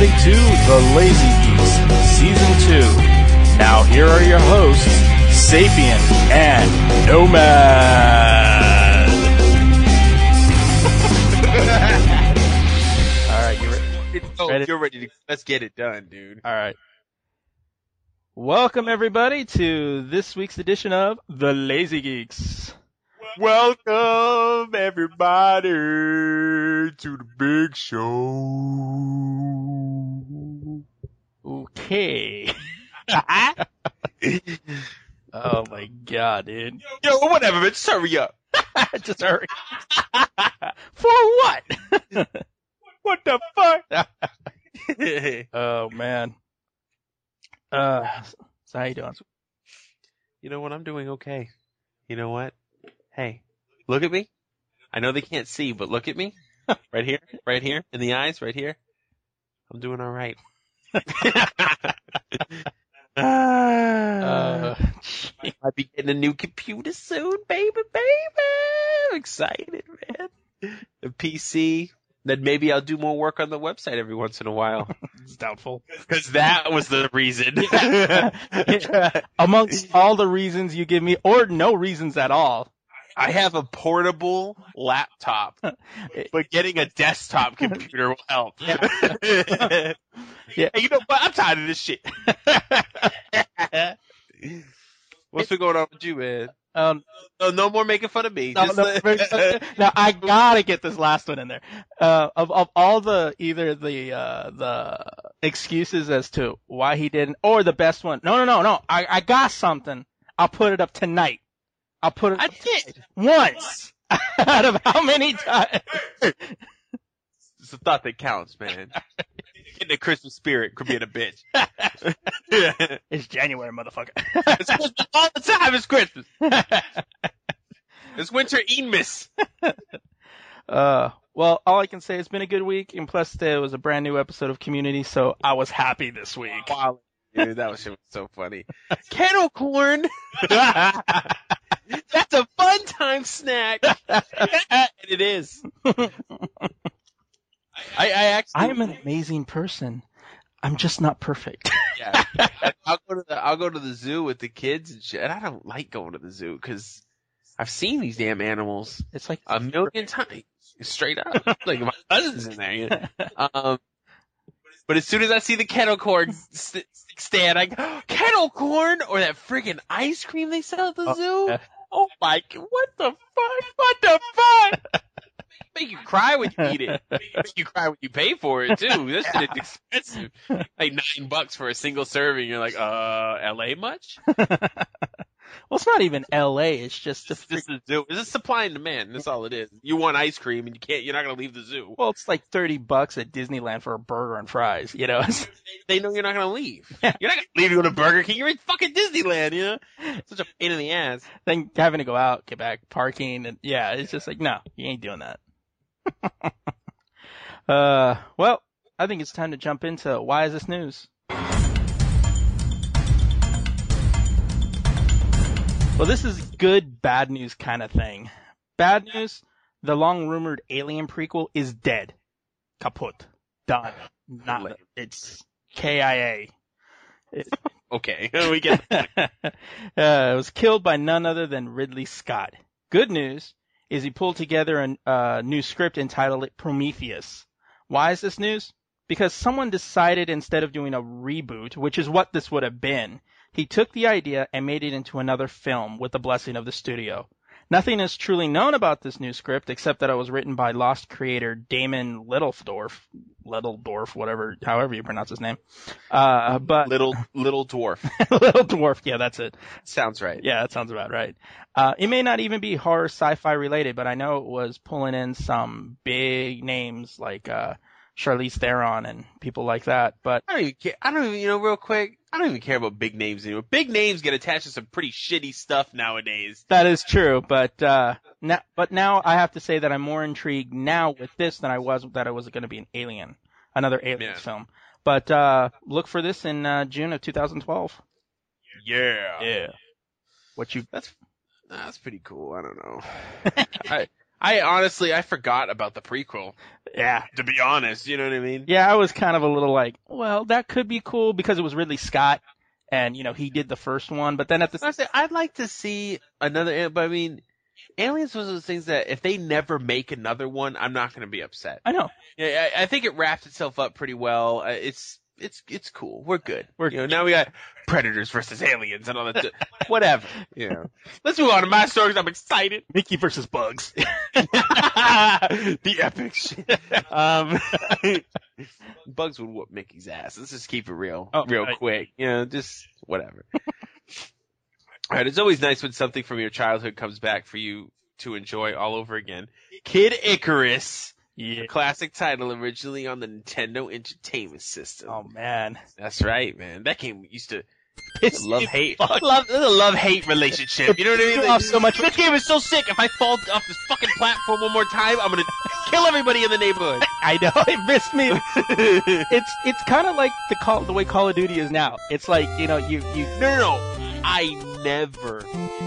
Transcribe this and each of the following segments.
Everybody, to The Lazy Geeks Season 2. Now, here are your hosts, Sapien and Nomad. All right, you ready? Oh, Ready? you're ready to let's get it done, dude. All right. Welcome, everybody, to this week's edition of The Lazy Geeks. Welcome everybody to the big show. Okay. oh my god, dude. Yo, whatever, bitch, hurry up. Just hurry. For what? What the fuck? Oh man. Uh, so how you doing? you know what? I'm doing okay. You know what? Hey, look at me. I know they can't see, but look at me. Right here, right here, in the eyes, right here. I'm doing all right. Uh, I'll be getting a new computer soon, baby, baby. I'm excited, man. The PC. Then maybe I'll do more work on the website every once in a while. it's doubtful. Because that was the reason. Amongst all the reasons you give me, or no reasons at all. I have a portable laptop, but getting a desktop computer will help. Yeah. Hey, you know what? I'm tired of this shit. What's been going on with you, man? Um, No, no more making fun of me. no, no, let- now I gotta get this last one in there. Uh, of of all the either the uh the excuses as to why he didn't, or the best one. No, no, no, no. I I got something. I'll put it up tonight. I'll put it I up did. once. Out of how many times? It's the thought that counts, man. Getting the Christmas spirit could be in a bitch. It's January, motherfucker. it's Christmas all the time. It's Christmas. It's winter Eamus. uh, well, all I can say it's been a good week, and plus there was a brand new episode of Community, so I was happy this week. Wow, dude, that was, was so funny. Kettle corn. That's a fun time snack. and it is. I, I actually. I am an amazing person. I'm just not perfect. Yeah. I'll go to the I'll go to the zoo with the kids and shit. And I don't like going to the zoo because I've seen these damn animals It's like a million times, straight up. like my cousin's in there. You know? Um, but as soon as I see the kettle corn st- stand, I go, kettle corn or that freaking ice cream they sell at the Oh, zoo. yeah. Oh my! What the fuck? What the fuck? Make you cry when you eat it. Make you cry when you pay for it too. This shit is expensive. Like nine bucks for a single serving. You're like, uh, L.A. much? Well, it's not even L.A. It's just a It's just a zoo. It's just supply and demand. That's all it is. You want ice cream and you can't. You're not gonna leave the zoo. well, it's like thirty bucks at Disneyland for a burger and fries. You know, They know you're not gonna leave. You're not gonna leave to go to Burger King. You're in fucking Disneyland. You know, such a pain in the ass. then having to go out, get back, parking, and yeah, it's just like no, you ain't doing that. uh, well, I think it's time to jump into why is this news. Well, this is good bad news kind of thing. Bad news: the long rumored Alien prequel is dead, kaput, done, not. It's KIA. Okay, we get. uh, it was killed by none other than Ridley Scott. Good news is he pulled together a uh, new script entitled Prometheus. Why is this news? Because someone decided instead of doing a reboot, which is what this would have been, he took the idea and made it into another film with the blessing of the studio. Nothing is truly known about this new script except that it was written by Lost creator Damon Littledorf, Littledorf, whatever, however you pronounce his name. Uh, but little little dwarf. Little Dwarf, yeah, that's it. Sounds right. Yeah, that sounds about right. Uh, it may not even be horror sci-fi related, but I know it was pulling in some big names like, uh, Charlize Theron and people like that. But I don't even. I don't even, you know, real quick. I don't even care about big names anymore. Big names get attached to some pretty shitty stuff nowadays. that is true. But, uh, now, but now I have to say that I'm more intrigued now with this than I was that it was going to be an Alien, another Aliens Yeah. film. But, uh, look for this in, uh, June of 2012. Yeah. Yeah. What you, That's that's pretty cool. I don't know. I I honestly I forgot about the prequel. yeah. To be honest, you know what I mean? Yeah, I was kind of a little like, well, that could be cool because it was Ridley Scott, and you know he did the first one. But then at the Honestly, I'd like to see another. But I mean, Aliens was one of those things that if they never make another one, I'm not going to be upset. I know Yeah, I, I think it wrapped itself up pretty well. Uh, It's it's it's cool. We're good. We're- you know now we got predators versus aliens and all that. Whatever. You know. Let's move on to my stories. I'm excited. Mickey versus Bugs. the epic shit. Um, Bugs would whoop Mickey's ass. Let's just keep it real, Oh, real right. quick. You know, just whatever. all right, it's always nice when something from your childhood comes back for you to enjoy all over again. Kid Icarus, yeah. a classic title originally on the Nintendo Entertainment System. Oh man. That's right, man. That game used to It's love hate, love a love hate relationship. You know what I mean? Off so much- This game is so sick. If I fall off this fucking platform one more time, I'm gonna kill everybody in the neighborhood. I know it missed me. It's it's kind of like the call the way Call of Duty is now. It's like you know you you No, no, no. I never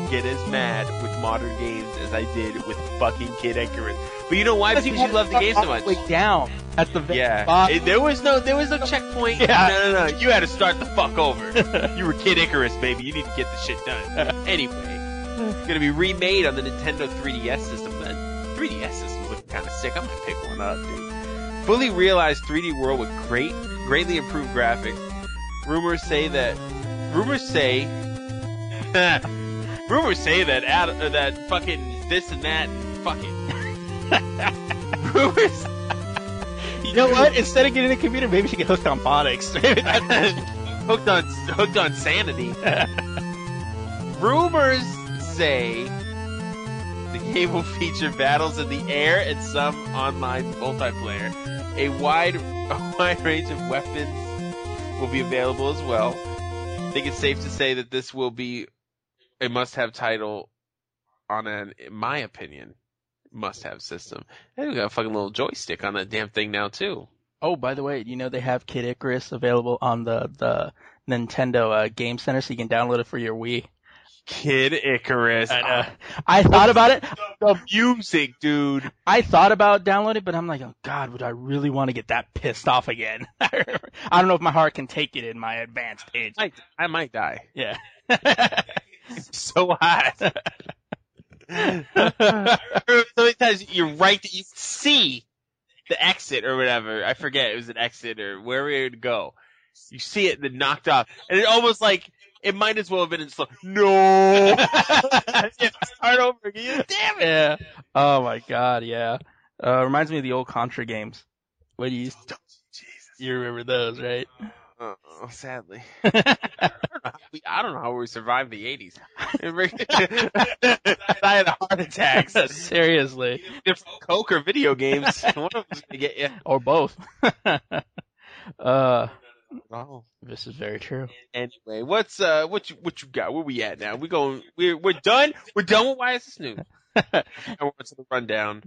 get as mad with modern games as I did with fucking Kid Icarus. But you know why? Because you, had love the game so much. way down at the Yeah. bottom. There was no there was no checkpoint. Yeah. No, no, no. You had to start the fuck over. you were Kid Icarus, baby. You need to get the shit done. anyway, it's gonna be remade on the Nintendo 3DS system. That 3DS system's looking kind of sick. I might pick one up, dude. Fully realized 3D world with great, greatly improved graphics. Rumors say that. Rumors say. Rumors say that ad, uh, that fucking this and that fucking. rumors You know what? Instead of getting a computer, maybe she get hooked on phonics. Maybe hooked on hooked on sanity. Rumors say the game will feature battles in the air and some online multiplayer. A wide a wide range of weapons will be available as well. I think it's safe to say that this will be a must-have title on an, in my opinion, must-have system. And we got a fucking little joystick on that damn thing now too. oh, by the way, you know they have Kid Icarus available on the the Nintendo uh, Game Center, so you can download it for your Wii. Kid Icarus. Uh, I thought about it. the music, dude. I thought about downloading, but I'm like, oh God, would I really want to get that pissed off again? I don't know if my heart can take it in my advanced age. I, I might die. Yeah. So hot. so many times you're right that you see the exit or whatever. I forget it was an exit or wherever it would go. You see it and then knocked off, and it almost like it might as well have been in slow. No, start over again. Damn it! yeah. Oh my God, yeah. Uh, reminds me of the old Contra games. What do you Jesus. you remember those, right? Uh, sadly, I don't, know how we, I don't know how we survived the '80s. I had a heart attacks. Seriously, Coke or video games, one of them's gonna get you. or both. uh, Oh. this is very true. Anyway, what's uh, what you what you got? Where we at now? We going? We're we're done. We're done with YSS News. and we're on to the rundown.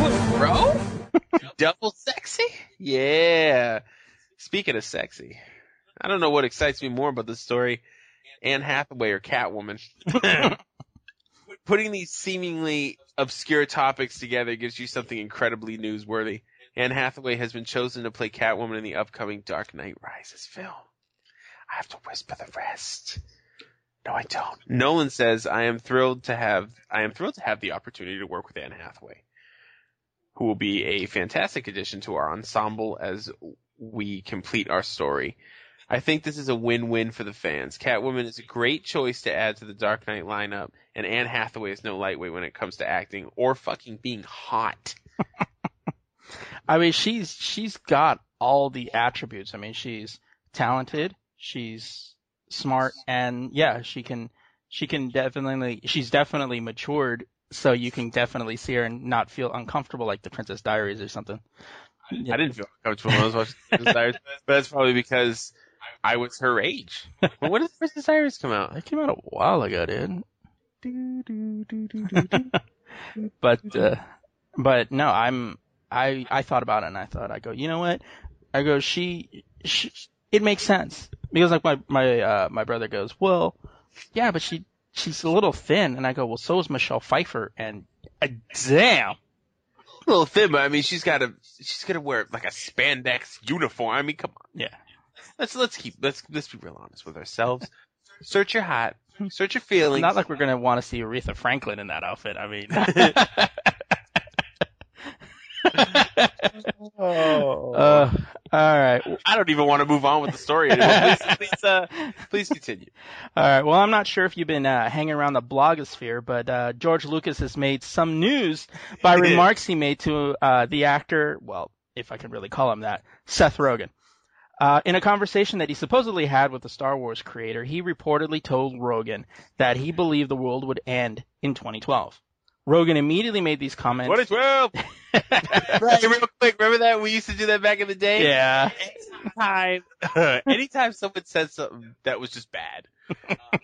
What, bro? Double sexy? Yeah. Speaking of sexy, I don't know what excites me more about this story. Anne Hathaway or Catwoman. Putting these seemingly obscure topics together gives you something incredibly newsworthy. Anne Hathaway has been chosen to play Catwoman in the upcoming Dark Knight Rises film. I have to whisper the rest. No, I don't. Nolan says, I am thrilled to have, I am thrilled to have the opportunity to work with Anne Hathaway, who will be a fantastic addition to our ensemble as we complete our story. I think this is a win-win for the fans. Catwoman is a great choice to add to the Dark Knight lineup, and Anne Hathaway is no lightweight when it comes to acting or fucking being hot. I mean, she's she's got all the attributes. I mean, she's talented, she's smart, and yeah, she can she can definitely she's definitely matured. So you can definitely see her and not feel uncomfortable like the Princess Diaries or something. I didn't feel uncomfortable when I was watching Princess Diaries, but that's probably because I was her age. But when did the Princess Diaries come out? That came out a while ago, dude. Do, do, do, do, do, do. but uh, but no, I'm I I thought about it and I thought I go, you know what? I go, she, she it makes sense because like my my uh my brother goes, well, yeah, but she she's a little thin, and I go, well, so is Michelle Pfeiffer, and uh, damn, A little thin, but I mean, she's got to she's gonna wear like a spandex uniform. I mean, come on. yeah, Let's let's keep let's let's be real honest with ourselves. Search your heart. Search your feelings. not like we're gonna want to see Aretha Franklin in that outfit. I mean. oh. Uh, all right. I don't even want to move on with the story anymore. Please, please, uh, please continue. All right. Well, I'm not sure if you've been uh, hanging around the blogosphere, but uh, George Lucas has made some news by remarks he made to uh, the actor, well, if I can really call him that, Seth Rogen. Uh, in a conversation that he supposedly had with the Star Wars creator, he reportedly told Rogen that he believed the world would end in 2012. Rogen immediately made these comments. 2012. right, real quick. Remember that we used to do that back in the day. yeah. Anytime, anytime someone said something that was just bad,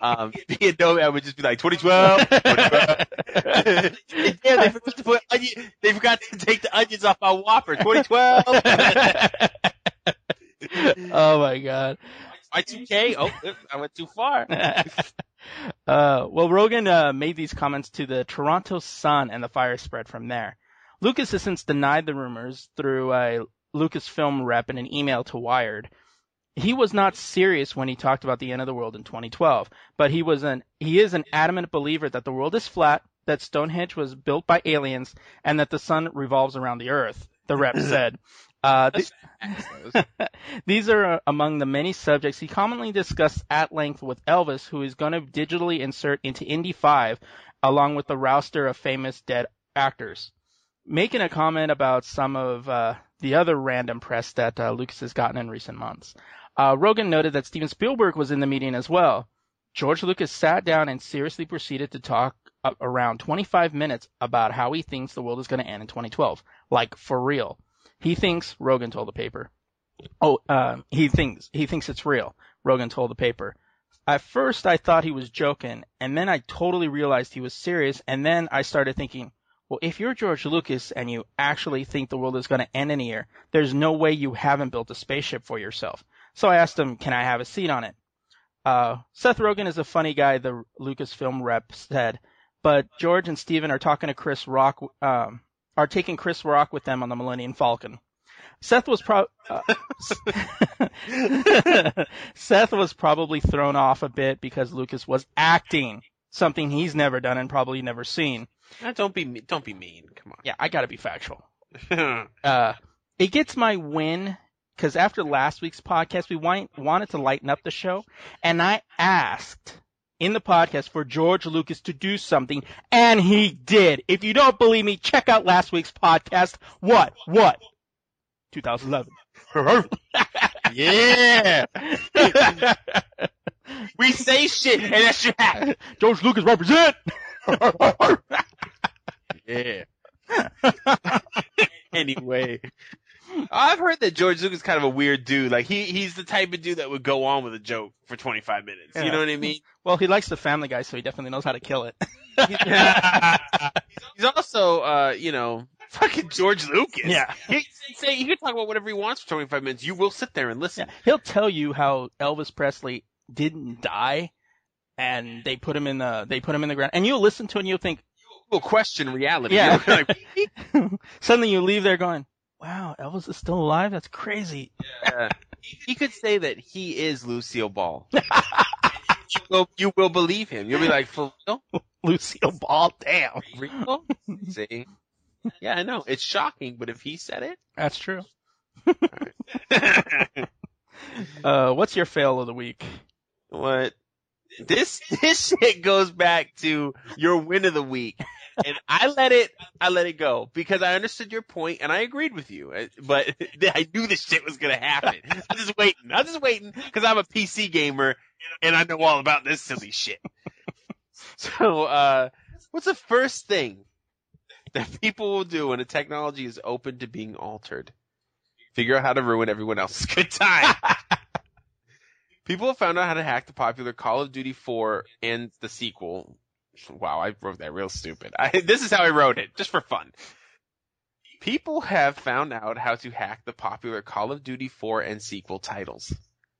um, being no, I would just be like 2012. 2012. yeah, they forgot to put onion. They forgot to take the onions off my Whopper. 2012. oh my god. Y2K. Oh, I went too far. uh, well, Rogen uh, made these comments to the Toronto Sun, and the fire spread from there. Lucas has since denied the rumors through a Lucasfilm rep in an email to Wired. He was not serious when he talked about the end of the world in 2012, but he was an he is an adamant believer that the world is flat, that Stonehenge was built by aliens, and that the sun revolves around the Earth. The rep said. Uh, th- these are uh, among the many subjects he commonly discussed at length with Elvis, who is going to digitally insert into Indy 5 along with the roster of famous dead actors. Making a comment about some of uh, the other random press that uh, Lucas has gotten in recent months. Uh, Rogen noted that Steven Spielberg was in the meeting as well. George Lucas sat down and seriously proceeded to talk around 25 minutes about how he thinks the world is going to end in 2012. Like, for real. He thinks, Rogen told the paper, Oh, uh, he thinks he thinks it's real. Rogen told the paper. At first, I thought he was joking, and then I totally realized he was serious. And then I started thinking, well, if you're George Lucas and you actually think the world is going to end in a year, there's no way you haven't built a spaceship for yourself. So I asked him, can I have a seat on it? Uh, Seth Rogen is a funny guy, the Lucasfilm rep said, but George and Steven are talking to Chris Rock, um, are taking Chris Rock with them on the Millennium Falcon. Seth was pro- uh, Seth was probably thrown off a bit because Lucas was acting, something he's never done and probably never seen. Ah, don't be don't be mean. Come on. Yeah, I gotta be factual. Uh, it gets my win because after last week's podcast, we want, wanted to lighten up the show, and I asked in the podcast for George Lucas to do something, and he did. If you don't believe me, check out last week's podcast. What? What? 2011. Yeah. we say shit and that shit happen. George Lucas represent. Yeah. anyway. I've heard that George Lucas is kind of a weird dude. Like he he's the type of dude that would go on with a joke for 25 minutes. Yeah. You know what I mean? well, he likes the Family Guy, so he definitely knows how to kill it. he's also uh, you know, fucking George Lucas. Yeah. He can say he can talk about whatever he wants for 25 minutes. You will sit there and listen. Yeah, he'll tell you how Elvis Presley didn't die, and they put him in the they put him in the ground, and you'll listen to it and you'll think. You'll question reality. Yeah. Like, Suddenly you leave there going, "Wow, Elvis is still alive. That's crazy." Uh, he could say that he is Lucille Ball. you, will, you will believe him. You'll be like, for real? Lucille Ball, damn. Real? See? Yeah, I know. It's shocking, but if he said it. That's true. Uh, what's your fail of the week? what? This this shit goes back to your win of the week, and I let it I let it go because I understood your point and I agreed with you, but I knew this shit was gonna happen. I'm just waiting. I'm just waiting because I'm a PC gamer and I know all about this silly shit. So, uh, what's the first thing that people will do when a technology is open to being altered? Figure out how to ruin everyone else's good time. people have found out how to hack the popular Call of Duty 4 and the sequel. Wow, I wrote that real stupid. I, this is how I wrote it, just for fun. People have found out how to hack the popular Call of Duty 4 and sequel titles.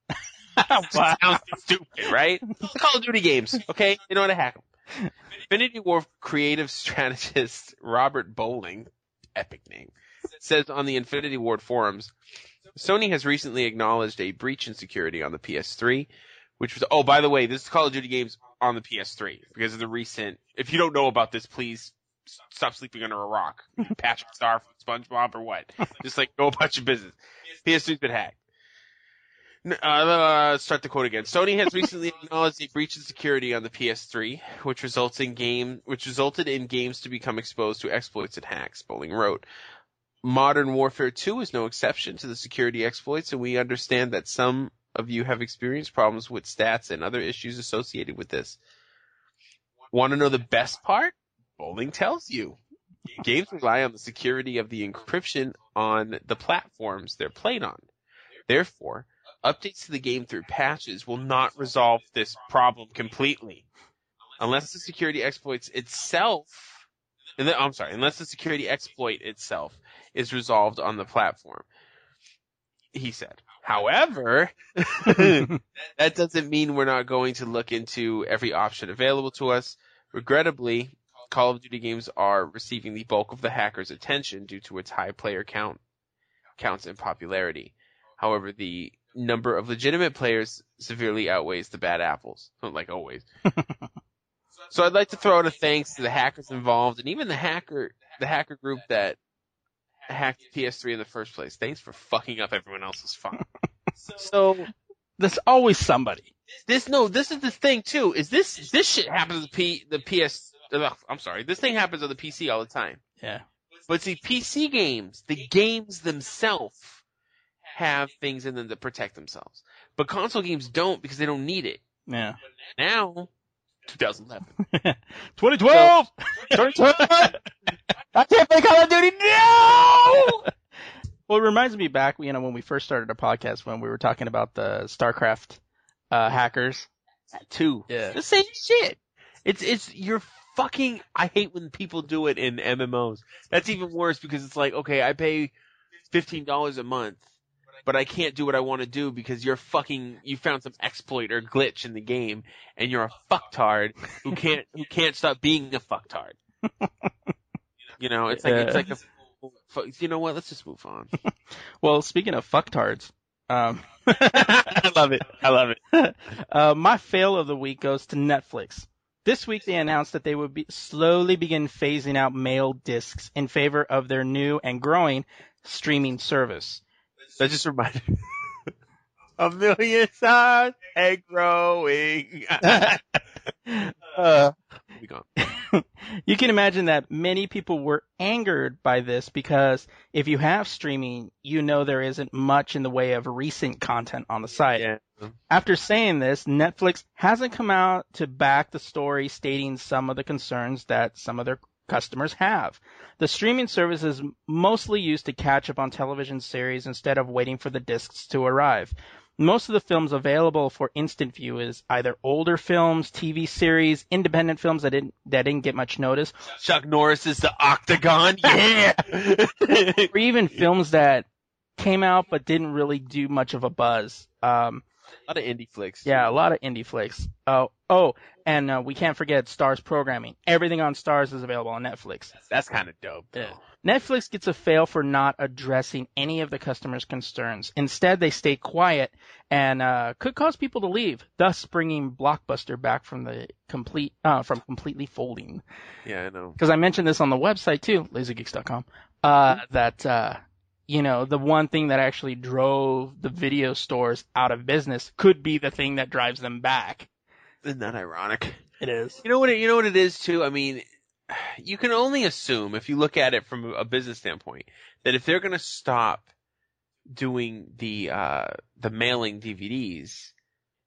wow. Sounds stupid, right? Call of Duty games, okay? They know how to hack them. Infinity Ward creative strategist Robert Bowling, epic name, says on the Infinity Ward forums, Sony has recently acknowledged a breach in security on the PS3, which was, oh, by the way, this is Call of Duty games on the PS3 because of the recent, if you don't know about this, please stop sleeping under a rock. Patrick Star from SpongeBob or what? Just like go about your business. PS3's been hacked. Uh, uh, start the quote again. Sony has recently acknowledged a breach in security on the PS3, which results in game, which resulted in games to become exposed to exploits and hacks. Bowling wrote, Modern Warfare 2 is no exception to the security exploits, and we understand that some of you have experienced problems with stats and other issues associated with this. Want to know the best part? Bowling tells you. Games rely on the security of the encryption on the platforms they're played on. Therefore, updates to the game through patches will not resolve this problem completely. Unless the security exploits itself, I'm sorry, unless the security exploit itself is resolved on the platform. He said. However, that doesn't mean we're not going to look into every option available to us. Regrettably, Call of Duty games are receiving the bulk of the hackers' attention due to its high player count, counts and popularity. However, the number of legitimate players severely outweighs the bad apples, like always. so I'd like to throw out a thanks to the hackers involved and even the hacker, the hacker group that hacked PS3 in the first place. Thanks for fucking up everyone else's fun. so There's always somebody. this no, this is the thing too. Is this this shit happens to the P the PS? ugh, I'm sorry, this thing happens on the PC all the time. Yeah. But see, PC games, the games themselves have things in them that protect themselves. But console games don't because they don't need it. Yeah. Now, 2011. 2012! 2012! I can't play Call of Duty, no! well, it reminds me back, you know, when we first started our podcast when we were talking about the StarCraft, uh, hackers. Two. Yeah. The same shit. It's it's you're fucking. I hate when people do it in MMOs. That's even worse because it's like, okay, I pay fifteen dollars a month, but I can't do what I want to do because you're fucking. You found some exploit or glitch in the game, and you're a fucktard who can't who can't stop being a fucktard. you know, it's like it's like a. You know what? Let's just move on. Well, speaking of fucktards, um, I love it. I love it. uh, my fail of the week goes to Netflix. This week they announced that they would be slowly begin phasing out mail discs in favor of their new and growing streaming service. That just reminded me. A million stars and growing. Uh, We'll be gone. you can imagine that many people were angered by this because if you have streaming, you know there isn't much in the way of recent content on the site. Yeah. After saying this, Netflix hasn't come out to back the story stating some of the concerns that some of their customers have. The streaming service is mostly used to catch up on television series instead of waiting for the discs to arrive. Most of the films available for instant view is either older films, TV series, independent films that didn't that didn't get much notice, Chuck Norris is the Octagon. Yeah. or even films that came out but didn't really do much of a buzz. Um, a lot of indie flicks. Yeah, a lot of indie flicks. Oh, oh, and uh, we can't forget Starz programming. Everything on Starz is available on Netflix. That's kind of dope. Yeah. Netflix gets a fail for not addressing any of the customers' concerns. Instead, they stay quiet and uh, could cause people to leave, thus bringing Blockbuster back from the complete uh, from completely folding. Yeah, I know. Because I mentioned this on the website too, lazygeeks.com, uh, that uh, you know the one thing that actually drove the video stores out of business could be the thing that drives them back. Isn't that ironic? It is. You know what? It, you know what it is too. I mean, you can only assume if you look at it from a business standpoint that if they're going to stop doing the uh the mailing DVDs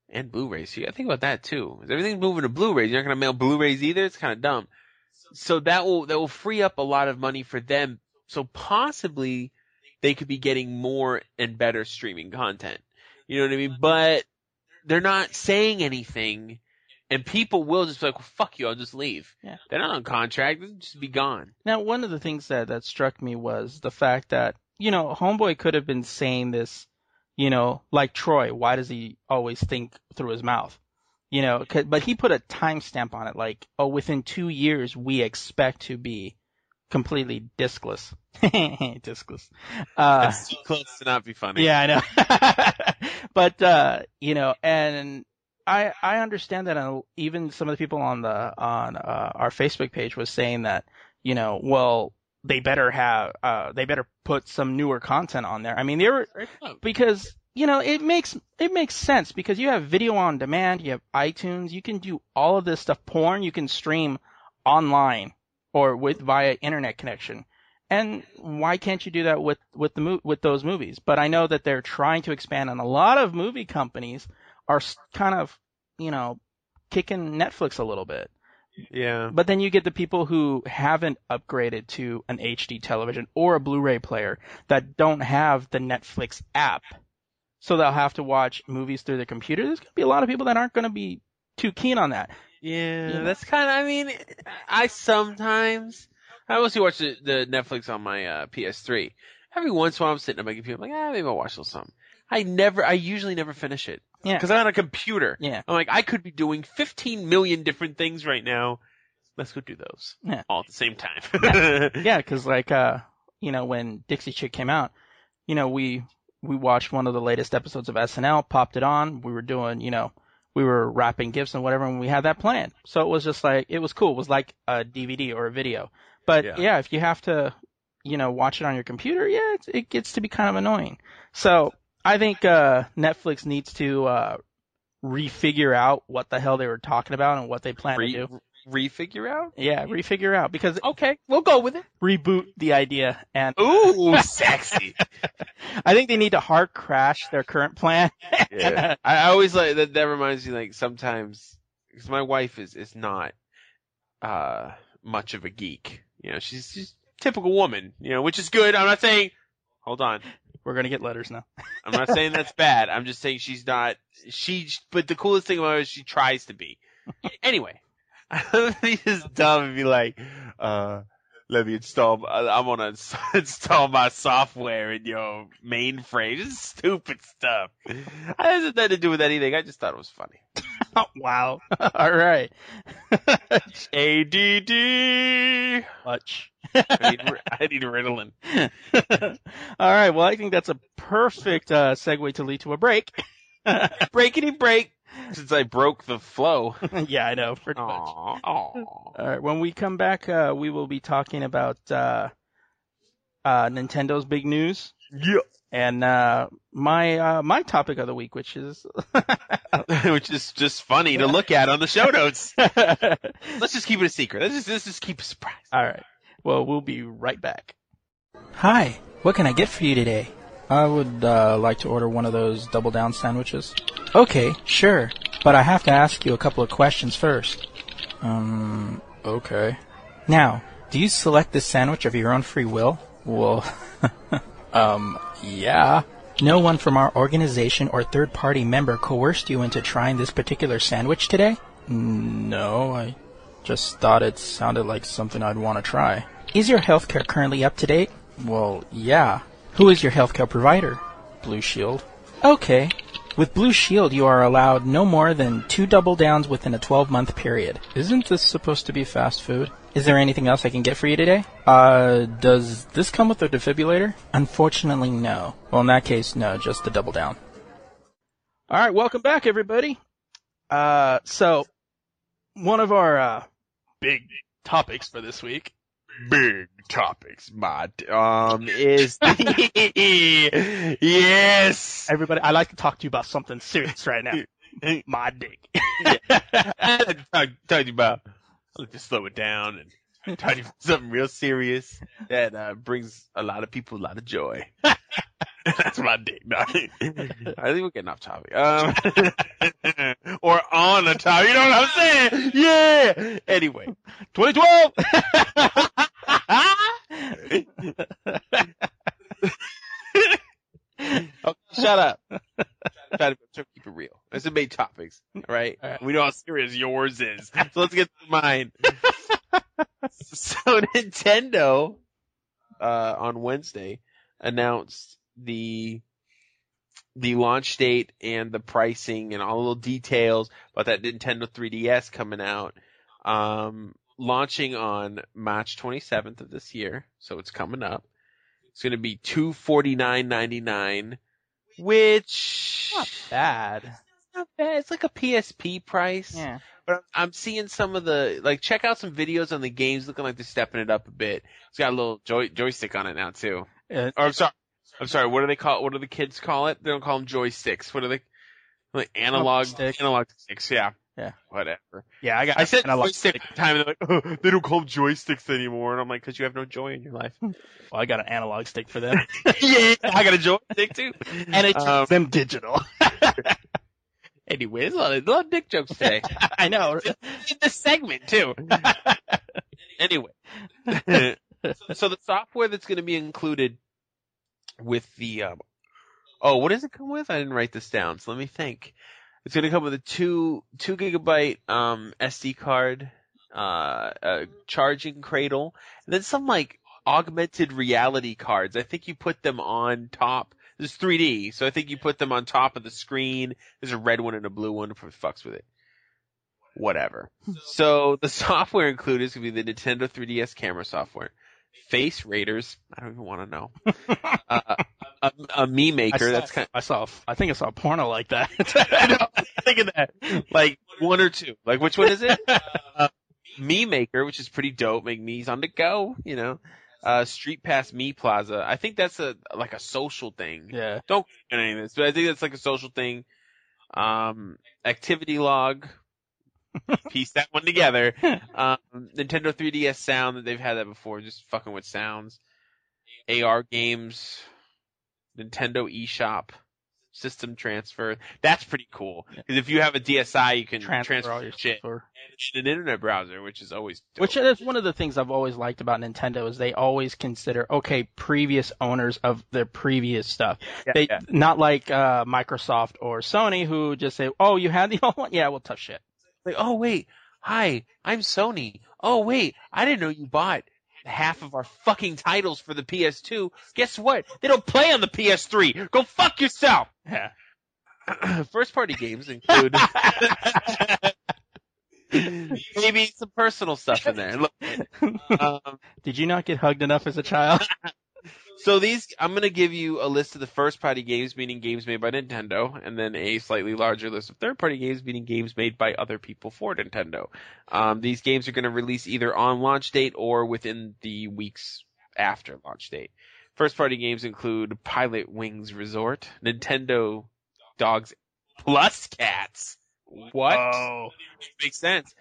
and Blu-rays, you got to think about that too. If everything's moving to Blu-rays, you're not going to mail Blu-rays either. It's kind of dumb. So that will that will free up a lot of money for them. So possibly they could be getting more and better streaming content. You know what I mean? Mm-hmm. But they're not saying anything and people will just be like, well, fuck you, I'll just leave. Yeah. They're not on contract, they'll just be gone. Now, one of the things that, that struck me was the fact that, you know, Homeboy could have been saying this, you know, like Troy, why does he always think through his mouth? You know, but he put a timestamp on it, like, oh, within two years, we expect to be completely discless. discless. Uh, That's too close to not be funny. yeah, I know. but uh, you know, and I I understand that uh, even some of the people on the on uh, our Facebook page was saying that you know, well, they better have uh they better put some newer content on there. I mean, they were because you know it makes it makes sense because you have video on demand, you have iTunes, you can do all of this stuff. Porn you can stream online or with via internet connection. And why can't you do that with with the mo- with those movies? But I know that they're trying to expand, and a lot of movie companies are kind of you know kicking Netflix a little bit. Yeah. But then you get the people who haven't upgraded to an HD television or a Blu-ray player that don't have the Netflix app. So they'll have to watch movies through their computer. There's going to be a lot of people that aren't going to be too keen on that. Yeah, You know? that's kind of. I mean, I sometimes I mostly watch the, the Netflix on my uh, PS3. Every once in a while, I'm sitting on my computer, I'm like, ah, maybe I'll watch little. I never, I usually never finish it Yeah. because I'm on a computer. Yeah. I'm like, I could be doing 15 million different things right now. Let's go do those Yeah. all at the same time. Yeah, because like uh, you know, when Dixie Chick came out, you know, we we watched one of the latest episodes of SNL, popped it on. We were doing, you know, we were wrapping gifts and whatever, and we had that plan. So it was just like it was cool. It was like a DVD or a video. But Yeah. yeah, if you have to, you know, watch it on your computer, yeah, it, it gets to be kind of annoying. So I think uh, Netflix needs to uh, refigure out what the hell they were talking about and what they plan Re- to do. Refigure out. Yeah, refigure out because Okay, we'll go with it. reboot the idea and Ooh, sexy. I think they need to hard crash their current plan. Yeah. I I always like that. That reminds me, like sometimes, because my wife is is not uh much of a geek. You know, she's she's a typical woman. You know, which is good. I'm not saying. Hold on. We're gonna get letters now. I'm not saying that's bad. I'm just saying she's not. She. But the coolest thing about her is she tries to be. Anyway, be just dumb and be like, uh. Let me install. I'm gonna install my software in your mainframe. Just stupid stuff. I has nothing to do with anything. I just thought it was funny. Wow. All right. ADD. Much. I need, I need Ritalin. All right. Well, I think that's a perfect uh, segue to lead to a break. Breakity break. Since I broke the flow. yeah, I know. Pretty much. Aw, aw. All right. When we come back, uh, we will be talking about uh, uh, Nintendo's big news Yeah. and uh, my uh, my topic of the week, which is which is just funny to look at on the show notes. Let's just keep it a secret. Let's just, let's just keep a surprise. right. Well, we'll be right back. Hi, what can I get for you today? I would uh, like to order one of those double down sandwiches. Okay, sure, but I have to ask you a couple of questions first. Um, okay. Now, do you select this sandwich of your own free will? Well, um, yeah. No one from our organization or third party member coerced you into trying this particular sandwich today? No, I just thought it sounded like something I'd want to try. Is your healthcare currently up to date? Well, yeah. Who is your healthcare provider? Blue Shield. Okay. With Blue Shield, you are allowed no more than two double downs within a 12 month period. Isn't this supposed to be fast food? Is there anything else I can get for you today? Uh, does this come with a defibrillator? Unfortunately, no. Well, in that case, no, just the double down. All right, welcome back, everybody. Uh, so one of our uh, big topics for this week. Big topics, Matt. Um, is yes. Everybody, I like to talk to you about something serious right now. My dick. I like to talk, talk to you about. Let's just slow it down and talk to about something real serious that uh, brings a lot of people a lot of joy. That's my dick. No, I think we're getting off topic. Um, or on the topic. You know what I'm saying? Yeah. Anyway, 2012. okay, shut up. Try to, try to keep it real. It's the main topics, right? Right. We know how serious yours is, so let's get to mine. so Nintendo, uh, on Wednesday announced the the launch date and the pricing and all the little details about that Nintendo 3DS coming out. Um, launching on March 27th of this year, so it's coming up. It's going to be 249.99, which Not bad. Not bad. It's like a PSP price. Yeah. But I'm, I'm seeing some of the like check out some videos on the games looking like they're stepping it up a bit. It's got a little joy, joystick on it now too. Uh, Or I'm sorry, I'm sorry. What do they call? What do the kids call it? They don't call them joysticks. What are they? Like analog Stick. analog sticks. Yeah. Yeah. Whatever. yeah, I got. I said like joystick the time, and they're like, oh, they don't call them joysticks anymore. And I'm like, because you have no joy in your life. Well, I got an analog stick for them, yeah, I got a joystick too. and it Um, them digital. Anyway, there's a lot of, a lot of dick jokes today. I know. in this segment too. anyway, so the software that's going to be included with the um, oh, what does it come with? I didn't write this down, so let me think. It's going to come with a two two gigabyte um, SD card, uh, a charging cradle, and then some like augmented reality cards. I think you put them on top. There's 3D, so I think you put them on top of the screen. There's a red one and a blue one for fucks with it. Whatever. So the software included is going to be the Nintendo 3DS camera software, Face Raiders. I don't even want to know. uh, a, a Me I Maker. saw, That's kind. Of, I saw. I think I saw a porno like that. I know. I was thinking that. Like one or two. Like which one is it? Uh, Mii Maker, which is pretty dope. Make me's on the go. You know. Uh, StreetPass Mii Plaza. I think that's a like a social thing. yeah. Don't get any of this, but I think that's like a social thing. Um, activity log. Piece that one together. Um, Nintendo 3DS sound that they've had that before, just fucking with sounds. AR games. Nintendo eShop. System transfer. That's pretty cool. Because if you have a DSi, you can transfer, Transfer all your shit in an internet browser, which is always dope. Which is one of the things I've always liked about Nintendo is they always consider okay previous owners of their previous stuff. Yeah, they yeah. not like uh, Microsoft or Sony who just say, "Oh, you had the old one? Yeah, well, tough shit." Like, oh wait, hi, I'm Sony. Oh wait, I didn't know you bought half of our fucking titles for the PS2. Guess what? They don't play on the PS3. Go fuck yourself. Yeah. First party games include maybe some personal stuff in there. Look, um, Did you not get hugged enough as a child? so these, I'm gonna give you a list of the first party games, meaning games made by Nintendo, and then a slightly larger list of third party games, meaning games made by other people for Nintendo. Um, these games are gonna release either on launch date or within the weeks after launch date. First party games include Pilotwings Resort, Nintendo Dogs Plus Cats, what? Oh. Makes sense.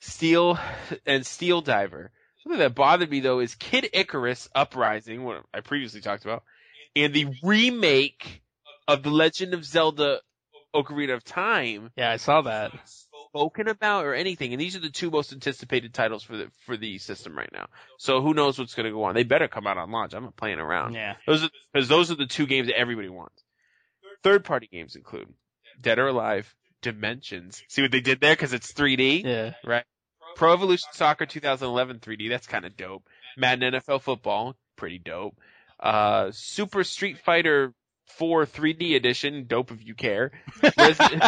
Steel and Steel Diver. Something that bothered me though is Kid Icarus Uprising, what I previously talked about, and the remake of The Legend of Zelda Ocarina of Time Yeah, I saw that. spoken about or anything. And these are the two most anticipated titles for the for the system right now. So who knows what's going to go on? They better come out on launch. I'm not playing around. Yeah. Those are because those are the two games that everybody wants. Third party games include Dead or Alive, Dimensions. See what they did there? Because it's 3D. Yeah. Right. Pro Evolution Soccer 2011 3D. That's kind of dope. Madden NFL Football. Pretty dope. Uh, Super Street Fighter 4 3D Edition. Dope if you care. Resident,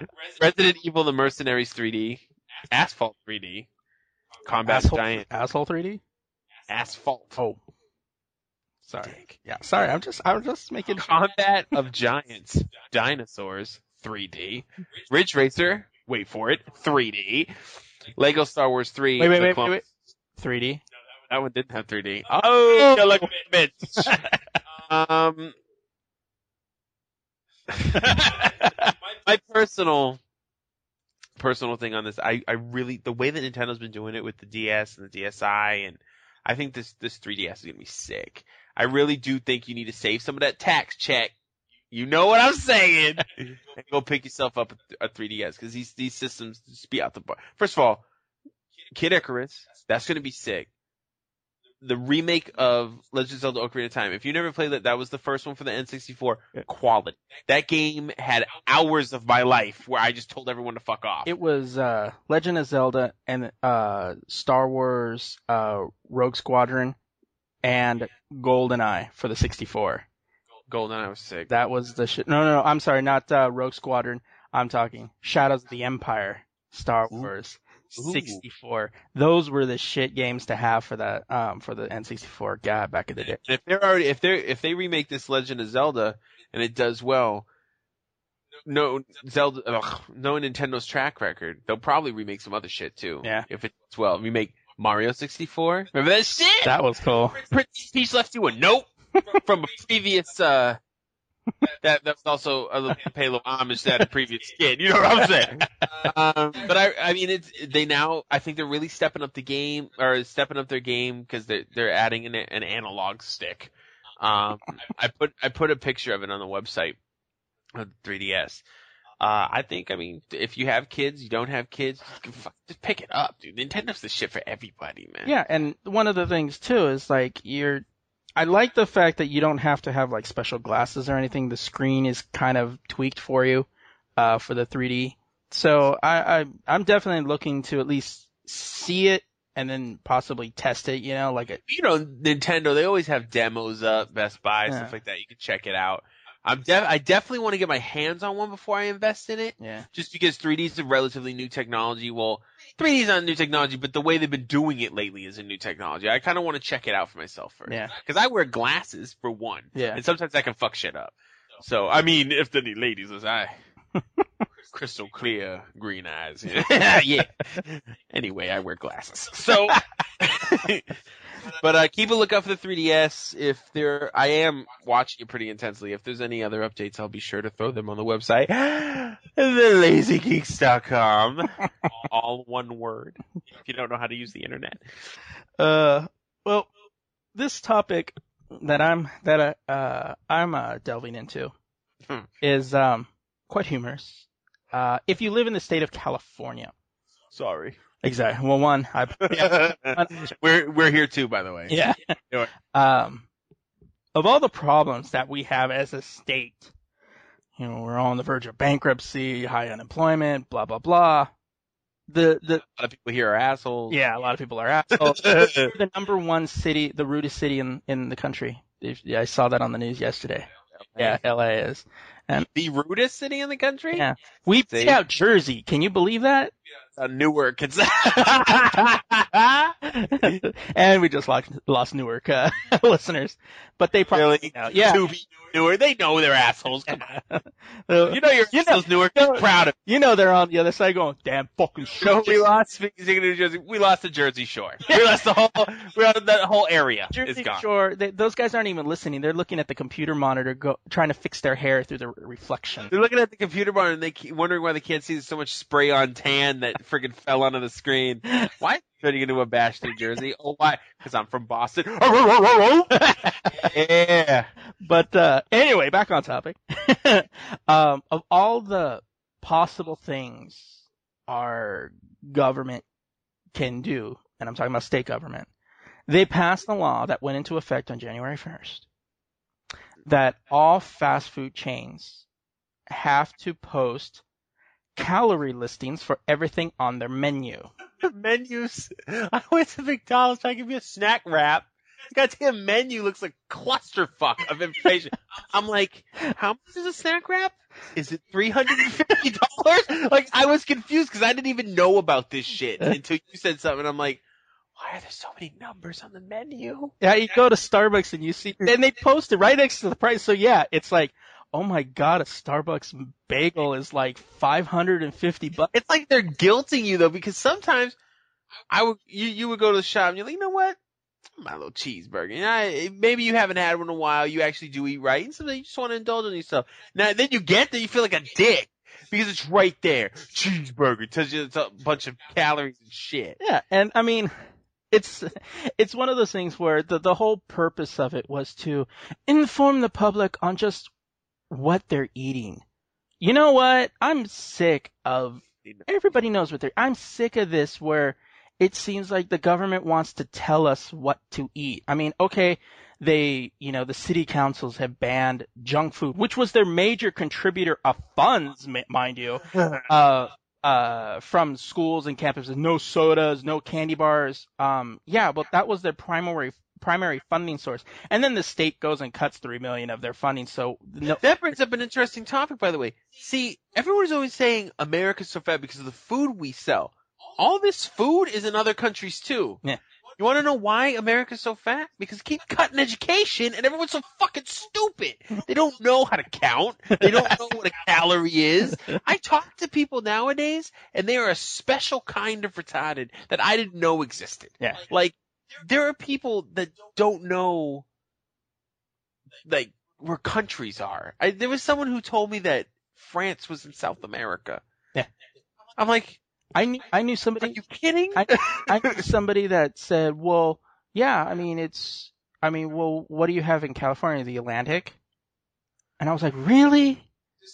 Resident Evil The Mercenaries 3D. Asphalt 3D. Combat Asshole, Giant. asshole 3D. Asphalt. Oh. Sorry. Yeah. Sorry. I'm just. I'm just making. Combat of Giants, Dinosaurs, 3D. Ridge Racer, wait for it, 3D. Lego Star Wars 3. Wait, wait, wait, wait, wait, 3D. That one didn't have 3D. Oh, you look bitch. Um, my personal, personal thing on this, I, I really, the way that Nintendo's been doing it with the DS and the DSi, and I think this, this 3DS is gonna be sick. I really do think you need to save some of that tax check. You know what I'm saying? and go pick yourself up a, a 3DS, because these, these systems just be out the bar. First of all, Kid Icarus, that's gonna be sick the remake of Legend of Zelda Ocarina of Time. If you never played that, that was the first one for the N64. Quality. That game had hours of my life where I just told everyone to fuck off. It was uh, Legend of Zelda and uh, Star Wars uh, Rogue Squadron and GoldenEye for the 64. GoldenEye was sick. That was the shit. No, no, no. I'm sorry, not uh, Rogue Squadron. I'm talking Shadows of the Empire, Star Ooh. Wars, Ooh. 64. Those were the shit games to have for that um for the N64. God, back in the day. If they're already, if they if they remake this Legend of Zelda and it does well, no Zelda, ugh, no Nintendo's track record, they'll probably remake some other shit too. Yeah. If it does well, remake Mario 64. Remember that shit? That was cool. Princess Peach left you a note from a previous uh that that's also a little pay a little homage to that previous kid. You know what I'm saying? Um, but I I mean it's they now I think they're really stepping up the game or stepping up their game because they're they're adding an an analog stick. Um, I put I put a picture of it on the website of the 3ds. Uh, I think, I mean, if you have kids, you don't have kids, just, fuck- just pick it up, dude. Nintendo's the shit for everybody, man. Yeah, and one of the things too is like you're. I like the fact that you don't have to have like special glasses or anything. The screen is kind of tweaked for you, uh, for the 3D. So I, I I'm definitely looking to at least see it and then possibly test it. You know, like a, you know, Nintendo, they always have demos up, Best Buy, Yeah. stuff like that. You can check it out. I'm def- I definitely want to get my hands on one before I invest in it, yeah, just because 3D is a relatively new technology. Well, 3D is not a new technology, but the way they've been doing it lately is a new technology. I kind of want to check it out for myself first. Yeah. Because I wear glasses for one. Yeah. And sometimes I can fuck shit up. So, I mean, if any ladies was I. Crystal clear green eyes. yeah. Anyway, I wear glasses. So, but uh, keep a lookout for the 3DS. If there, I am watching it pretty intensely. If there's any other updates, I'll be sure to throw them on the website, thelazygeeks.com. All one word. If you don't know how to use the internet. Uh, well, this topic that I'm that uh, uh I'm uh, delving into Hmm. is um quite humorous. Uh, if you live in the state of California, Sorry. Exactly. Well, one, I we're we're here too, by the way. yeah. Um, of all the problems that we have as a state, you know, we're all on the verge of bankruptcy, high unemployment, blah blah blah. The the A lot of people here are assholes. yeah, a lot of people are assholes. We're the number one city, the rudest city in in the country. If- Yeah, I saw that on the news yesterday. Yeah, LA is. The rudest city in the country? Yeah. We beat out Jersey. Can you believe that? Uh, Newark. It's and we just lost, lost Newark uh, listeners, but they probably really know. Yeah, Newark. They know they're assholes. Come on. You know you're You know- Newark. Be proud of. you know they're on the other side going, "Damn fucking know, we lost. Speaking of New Jersey, we lost the Jersey Shore. We lost the whole. We lost that whole area. Jersey is gone. Shore, they, those guys aren't even listening. They're looking at the computer monitor, go, trying to fix their hair through the re- reflection. They're looking at the computer monitor and they keep wondering why they can't see so much spray on tan that freaking fell onto the screen. Why are you into a bash New Jersey? Oh, why? Because I'm from Boston. yeah. But uh, anyway, back on topic. um, of all the possible things our government can do, and I'm talking about state government, they passed a law that went into effect on January 1st that all fast food chains have to post calorie listings for everything on their menu. Menus. I went to McDonald's trying to give me a snack wrap. It got the goddamn menu looks like clusterfuck of information. I'm like, how much is a snack wrap? Is it three hundred and fifty dollars? Like I was confused because I didn't even know about this shit until you said something. I'm like, why are there so many numbers on the menu? Yeah, you go to Starbucks and you see, and they post it right next to the price. So yeah, it's like, oh my god, a Starbucks bagel is like 550 bucks. It's like they're guilting you though, because sometimes I would you you would go to the shop and you're like, you know what? My little cheeseburger. Know, I- maybe you haven't had one in a while. You actually do eat right, and sometimes you just want to indulge in yourself. Now then you get there, you feel like a dick because it's right there. Cheeseburger tells you it's a bunch of calories and shit. Yeah, and I mean, it's it's one of those things where the the whole purpose of it was to inform the public on just what they're eating. You know what? I'm sick of everybody knows what they're. I'm sick of this where it seems like the government wants to tell us what to eat. I mean, okay, they, you know, the city councils have banned junk food, which was their major contributor of funds, mind you, uh, uh, from schools and campuses. No sodas, no candy bars. Um, yeah, but that was their primary primary funding source. And then the state goes and cuts three million of their funding. So no, That brings up an interesting topic, by the way. See, everyone's always saying America's so fat because of the food we sell. All this food is in other countries too. Yeah. You want to know why America's so fat? Because they keep cutting education and everyone's so fucking stupid. They don't know how to count. They don't know what a calorie is. I talk to people nowadays and they are a special kind of retarded that I didn't know existed. Yeah. Like, there are people that don't know, like, where countries are. I, there was someone who told me that France was in South America. Yeah. I'm like, I knew I knew somebody. are you kidding? I- I knew somebody that said, "Well, yeah, I mean it's I mean, well, what do you have in California, the Atlantic?" And I was like, "Really?"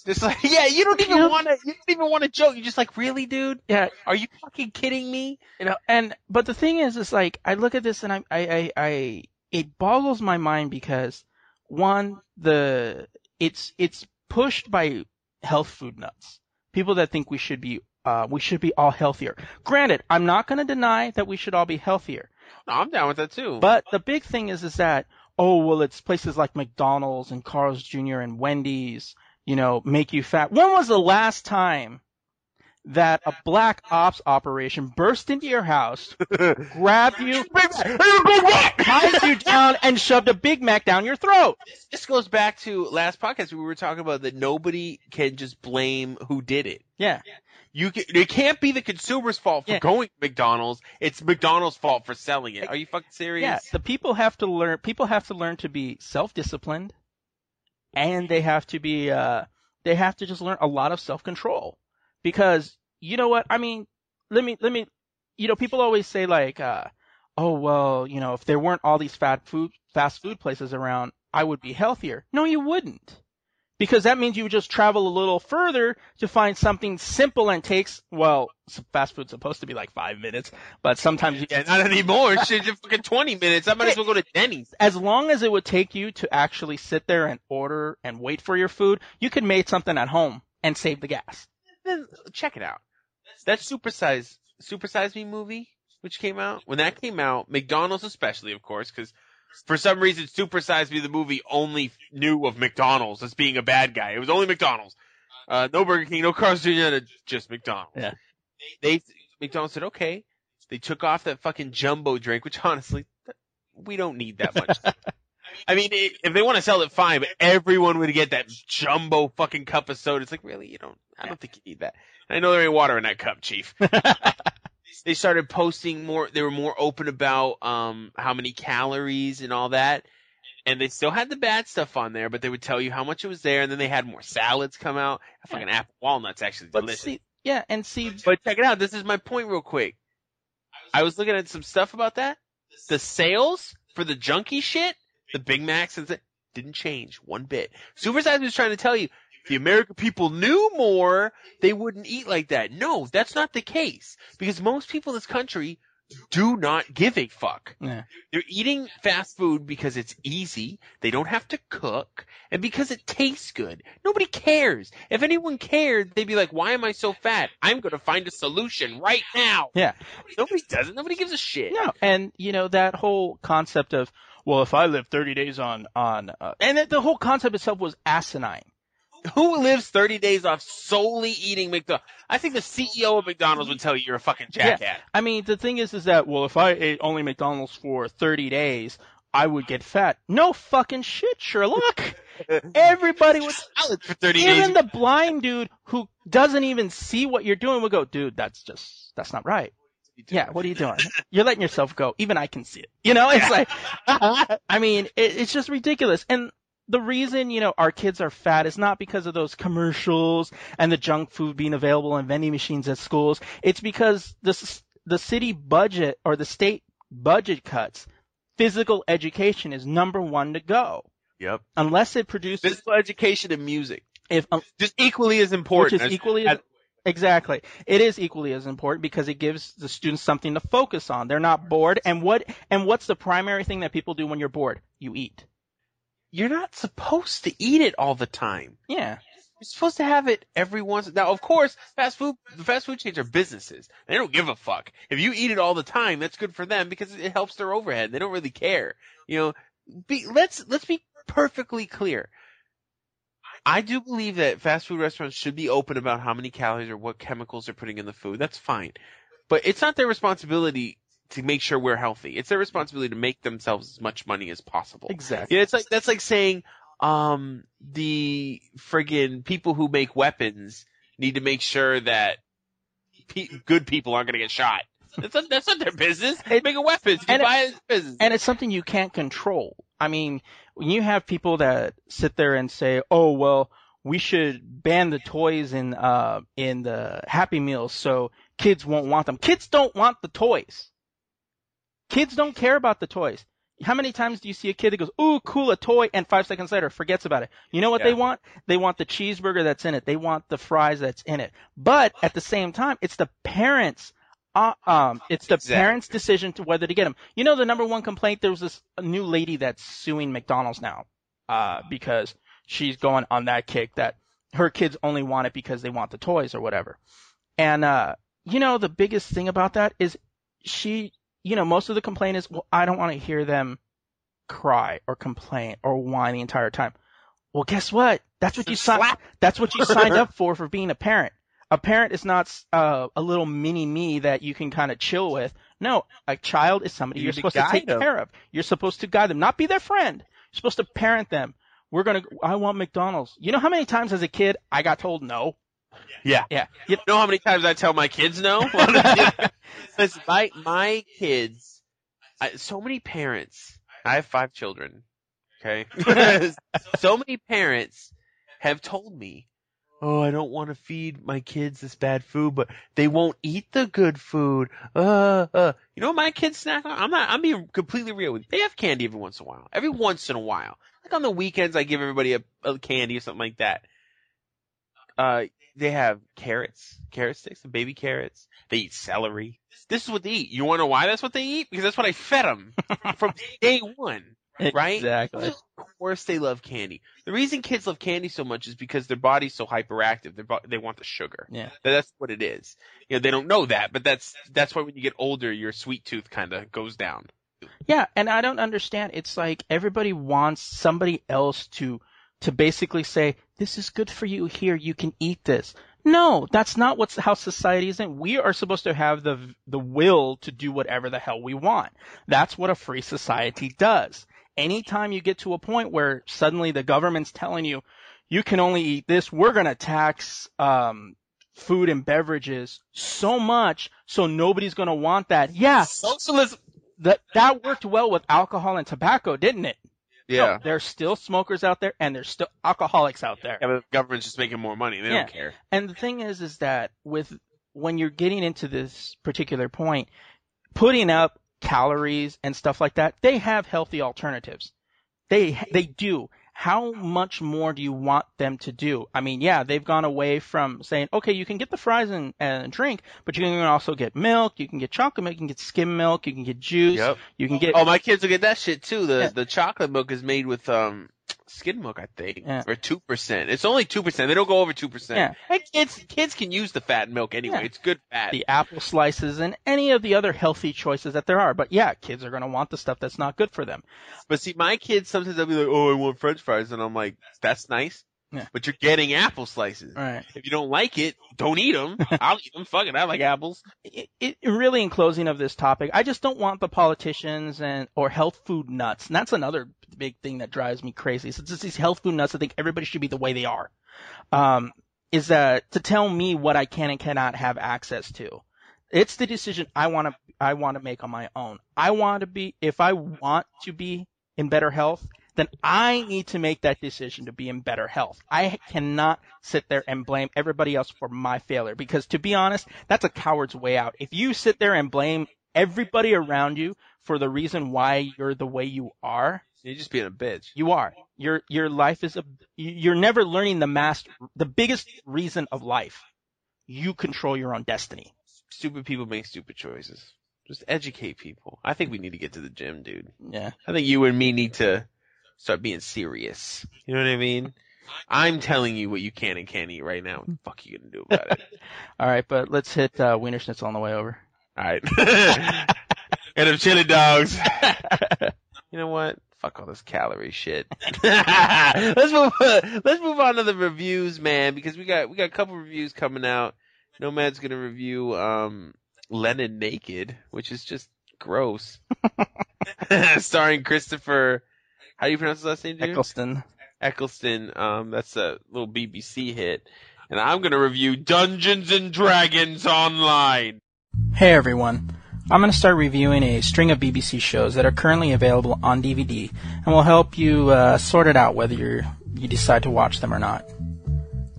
Just like, yeah, you don't even want to, you don't even want to joke. You're just like, really, dude? Yeah, Are you fucking kidding me? you know, and but the thing is, is like I look at this and I, I, I, I it boggles my mind because one, the it's it's pushed by health food nuts, people that think we should be uh we should be all healthier. Granted, I'm not going to deny that we should all be healthier, No, I'm down with that too. but the big thing is is that oh well, it's places like McDonald's and Carl's Jr. and Wendy's, you know, make you fat. When was the last time? That a black ops operation burst into your house, grabbed you, ties you down, and shoved a Big Mac down your throat. this goes back to last podcast we were talking about that nobody can just blame who did it. Yeah, You can, it can't be the consumer's fault for Yeah. going to McDonald's. It's McDonald's fault for selling it. Are you fucking serious? yeah. The people have to learn. People have to learn to be self-disciplined, and they have to be. Uh, they have to just learn a lot of self-control, because you know what? I mean, let me let me. You know, people always say like, uh, "Oh well, you know, if there weren't all these fast food fast food places around, I would be healthier." No, you wouldn't. Because that means you would just travel a little further to find something simple and takes, well, fast food's supposed to be like five minutes, but sometimes you Yeah, not anymore. Shit, just fucking 20 minutes. I might as well go to Denny's. as long as it would take you to actually sit there and order and wait for your food, you could make something at home and save the gas. Then check it out. That Supersize, Supersize Me movie, which came out, when that came out, McDonald's especially, of course, because for some reason, Super Size Me the movie only knew of McDonald's as being a bad guy. It was only McDonald's. Uh, no Burger King, no Carl's Jr., just McDonald's. Yeah. They, McDonald's said, okay. They took off that fucking jumbo drink, which honestly, we don't need that much. I mean, i if they want to sell it, fine, but everyone would get that jumbo fucking cup of soda. It's like, really? You don't, I don't think you need that. I know there ain't water in that cup, chief. they started posting more, they were more open about, um, how many calories and all that. And they still had the bad stuff on there, but they would tell you how much it was there, and then they had more salads come out. Fucking apple walnuts actually But delicious. see, yeah, and see, But check it out. This is my point real quick. I was looking at some stuff about that. The sales for the junky shit, the Big Macs and didn't change one bit. Supersize was trying to tell you, if the American people knew more, they wouldn't eat like that. No, that's not the case. Because most people in this country do not give a fuck. yeah. They're eating fast food because it's easy, they don't have to cook, and because it tastes good. Nobody cares. If anyone cared, they'd be like, why am I so fat? I'm gonna find a solution right now. Yeah. Nobody does it. Nobody gives a shit. No, and you know that whole concept of well, if I live 30 days on on, uh, and the whole concept itself was asinine. Who lives 30 days off solely eating McDonald's? I think the CEO of McDonald's would tell you you're a fucking jackass. I mean, the thing is, is that well, if I ate only McDonald's for 30 days, I would get fat. No fucking shit, Sherlock. Everybody would. Salad for 30 Even days. the blind dude who doesn't even see what you're doing would go, dude, that's just that's not right. Yeah, what are you doing? You're letting yourself go. Even I can see it. You know, it's like, I mean, it, it's just ridiculous. And the reason, you know, our kids are fat is not because of those commercials and the junk food being available in vending machines at schools. It's because the, the city budget or the state budget cuts. Physical education is number one to go. Yep. Unless it produces, Physical education and music. if, um, Just equally as important. which is as- equally as- exactly it is equally as important because it gives the students something to focus on they're not bored and what and what's the primary thing that people do when you're bored you eat you're not supposed to eat it all the time. yeah You're supposed to have it every once. Now, of course, fast food, the fast food chains are businesses. They don't give a fuck. If you eat it all the time, that's good for them because it helps their overhead. They don't really care. You know, be, let's, let's be perfectly clear. I do believe that fast food restaurants should be open about how many calories or what chemicals they're putting in the food. That's fine. But it's not their responsibility to make sure we're healthy. It's their responsibility to make themselves as much money as possible. exactly Yeah, it's like that's like saying um the friggin' people who make weapons need to make sure that pe- good people aren't going to get shot. That's not, that's not their business. They make a weapon. You and buy it business. and it's something you can't control i mean when you have people that sit there and say oh well we should ban the toys in uh in the happy meals so kids won't want them kids don't want the toys kids don't care about the toys how many times do you see a kid that goes, "Ooh, cool, a toy," and five seconds later forgets about it? You know what Yeah. they want? They want the cheeseburger that's in it. They want the fries that's in it. But at the same time, it's the parents. Uh, um, it's the Exactly. parents' decision to whether to get them. You know, the number one complaint. There was this new lady that's suing McDonald's now, uh, because she's going on that kick that her kids only want it because they want the toys or whatever. And uh, you know, the biggest thing about that is she you know, most of the complaint is, well, I don't want to hear them cry or complain or whine the entire time. Well, guess what? That's what you signed. That's what you signed up for for being a parent. A parent is not uh, a little mini me that you can kind of chill with. No, a child is somebody You you're supposed to take them. care of. You're supposed to guide them, not be their friend. You're supposed to parent them. We're gonna. I want McDonald's. You know how many times as a kid I got told no? Yeah. Yeah. You know how many times I tell my kids no? Listen, my my kids, I, so many parents. I have five children. Okay, so many parents have told me, "Oh, I don't want to feed my kids this bad food, but they won't eat the good food." Uh, uh. You know what my kids snack on? I'm not. I'm being completely real with you. They have candy every once in a while. Every once in a while, like on the weekends, I give everybody a, a candy or something like that. Uh, they have carrots, carrot sticks, and baby carrots. They eat celery. This is what they eat. You want to know why that's what they eat? Because that's what I fed them from day one. Right? Exactly. Of course they love candy. The reason kids love candy so much is because their body's so hyperactive. Their bo- they want the sugar. Yeah. That's what it is. You know, they don't know that, but that's that's why when you get older, your sweet tooth kind of goes down. Yeah, and I don't understand. It's like everybody wants somebody else to to basically say, "This is good for you. Here, you can eat this." No, that's not what's how society is. In. We are supposed to have the the will to do whatever the hell we want. That's what a free society does. Anytime you get to a point where suddenly the government's telling you you can only eat this, we're going to tax um, food and beverages so much so nobody's going to want that. Yeah, Socialism. that that worked well with alcohol and tobacco, didn't it? Yeah. No, there's still smokers out there and there's still alcoholics out there. Yeah, but the government's just making more money. They Yeah. don't care. And the thing is, is that with when you're getting into this particular point, putting up calories and stuff like that, they have healthy alternatives. They they do. How much more do you want them to do? I mean, yeah, they've gone away from saying, okay, you can get the fries and, and drink, but you can also get milk, you can get chocolate milk, you can get skim milk, you can get juice, Yep. you can get Oh, my kids will get that shit too. The Yeah. the chocolate milk is made with um skim milk, I think, Yeah. or two percent. It's only two percent. They don't go over two percent. Yeah. And kids kids can use the fat milk anyway. Yeah. It's good fat. the apple slices and any of the other healthy choices that there are. But yeah, kids are going to want the stuff that's not good for them. But see, my kids sometimes they'll be like, "Oh, I want French fries," and I'm like, "That's nice." Yeah. But you're getting apple slices. Right. If you don't like it, don't eat them. I'll eat them. Fuck it, I like apples. it, it really in closing of this topic, I just don't want the politicians and or health food nuts. And that's another big thing that drives me crazy. So it's just these health food nuts I think everybody should be the way they are. Um, is that to tell me what I can and cannot have access to. It's the decision I want to I want to make on my own. I want to be if I want to be in better health, then I need to make that decision to be in better health. I cannot sit there and blame everybody else for my failure because to be honest, that's a coward's way out. If you sit there and blame everybody around you for the reason why you're the way you are, You're just being a bitch. you are. Your your life is a you're never learning the master the biggest reason of life. You control your own destiny. Stupid people make stupid choices. Just educate people. I think we need to get to the gym, dude. Yeah. I think you and me need to start being serious. You know what I mean? I'm telling you what you can and can't eat right now. What the fuck are you gonna do about it? All right, but let's hit uh, Wiener Schnitzel on the way over. Alright. and them chili dogs. You know what? Fuck all this calorie shit. let's move. Let's move on to the reviews, man, because we got we got a couple reviews coming out. Nomad's gonna review um Lennon naked, which is just gross. Starring Christopher. How do you pronounce his last name, dude? Eccleston. Eccleston. Um, that's a little BBC hit. And I'm gonna review Dungeons and Dragons Online. Hey everyone. I'm going to start reviewing a string of BBC shows that are currently available on DVD and will help you uh, sort it out whether you're, you decide to watch them or not.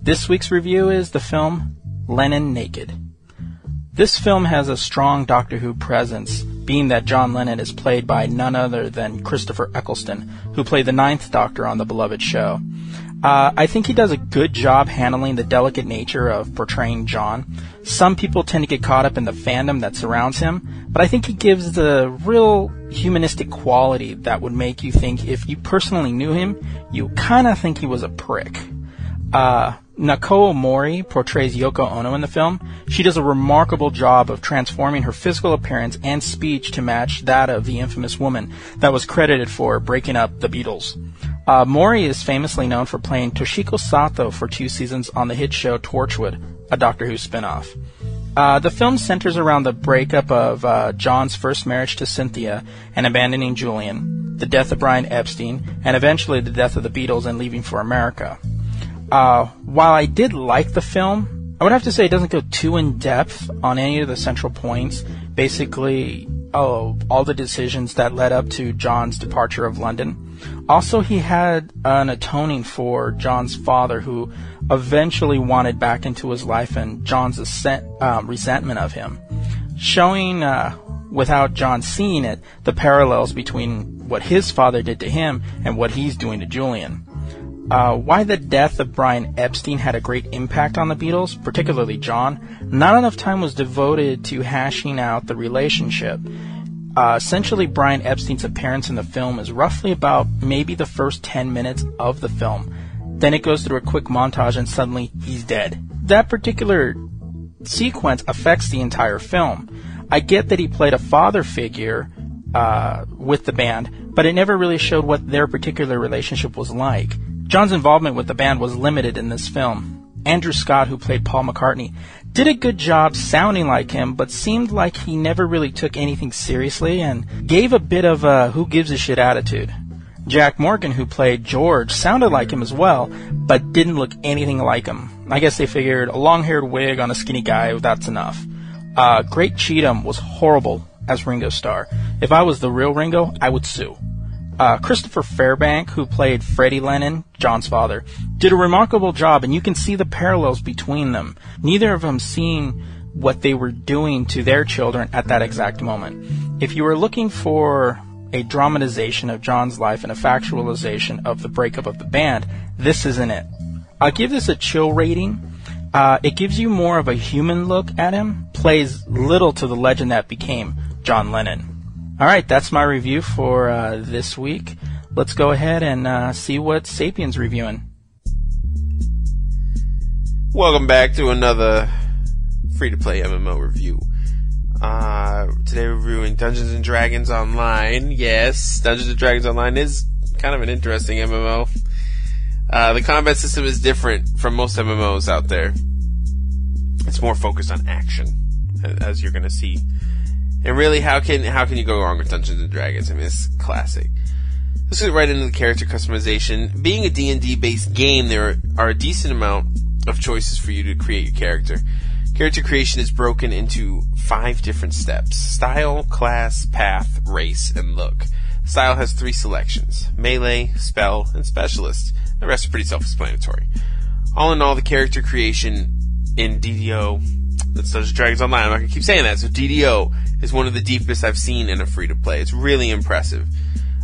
This week's review is the film Lennon Naked. This film has a strong Doctor Who presence, being that John Lennon is played by none other than Christopher Eccleston, who played the ninth Doctor on the beloved show. Uh, I think he does a good job handling the delicate nature of portraying John. Some people tend to get caught up in the fandom that surrounds him, but I think he gives the real humanistic quality that would make you think if you personally knew him, you kind of think he was a prick. Uh, Naoko Mori portrays Yoko Ono in the film. She does a remarkable job of transforming her physical appearance and speech to match that of the infamous woman that was credited for breaking up the Beatles. Uh, Mori is famously known for playing Toshiko Sato for two seasons on the hit show Torchwood, a Doctor Who spin-off. Uh, the film centers around the breakup of uh, John's first marriage to Cynthia and abandoning Julian, the death of Brian Epstein, and eventually the death of the Beatles and leaving for America. Uh, while I did like the film, I would have to say it doesn't go too in depth on any of the central points. Basically, oh, all the decisions that led up to John's departure of London. Also, he had an atoning for John's father, who eventually wanted back into his life, and John's ascent, um, resentment of him, showing, uh, without John seeing it, the parallels between what his father did to him and what he's doing to Julian. Uh, why the death of Brian Epstein had a great impact on the Beatles, particularly John, not enough time was devoted to hashing out the relationship. Uh, essentially, Brian Epstein's appearance in the film is roughly about maybe the first 10 minutes of the film. Then it goes through a quick montage and suddenly he's dead. That particular sequence affects the entire film. I get that he played a father figure uh, with the band, but it never really showed what their particular relationship was like. John's involvement with the band was limited in this film. Andrew Scott, who played Paul McCartney, did a good job sounding like him, but seemed like he never really took anything seriously and gave a bit of a who gives a shit attitude. Jack Morgan, who played George, sounded like him as well, but didn't look anything like him. I guess they figured a long haired wig on a skinny guy, that's enough. Uh, Craig Cheetham was horrible as Ringo Starr. If I was the real Ringo, I would sue. Uh, Christopher Fairbank, who played Freddie Lennon, John's father, did a remarkable job, and you can see the parallels between them. Neither of them seeing what they were doing to their children at that exact moment. If you were looking for a dramatization of John's life and a factualization of the breakup of the band, this isn't it. I'll give this a chill rating. Uh, it gives you more of a human look at him, plays little to the legend that became John Lennon. All right, that's my review for uh, this week. Let's go ahead and uh, see what Sapien's reviewing. Welcome back to another free to play MMO review. Uh, today we're reviewing Dungeons and Dragons Online. Yes, Dungeons and Dragons Online is kind of an interesting MMO. Uh, the combat system is different from most MMOs out there. It's more focused on action, as you're gonna see. And really, how can how can you go wrong with Dungeons and Dragons? I mean, it's classic. Let's get right into the character customization. Being a D&D based game, there are a decent amount of choices for you to create your character. Character creation is broken into five different steps. Style, class, path, race, and look. Style has three selections. Melee, spell, and specialist. The rest are pretty self-explanatory. All in all, the character creation in DDO, that's Dungeons and Dragons Online, I'm not gonna keep saying that, so DDO is one of the deepest I've seen in a free-to-play. It's really impressive.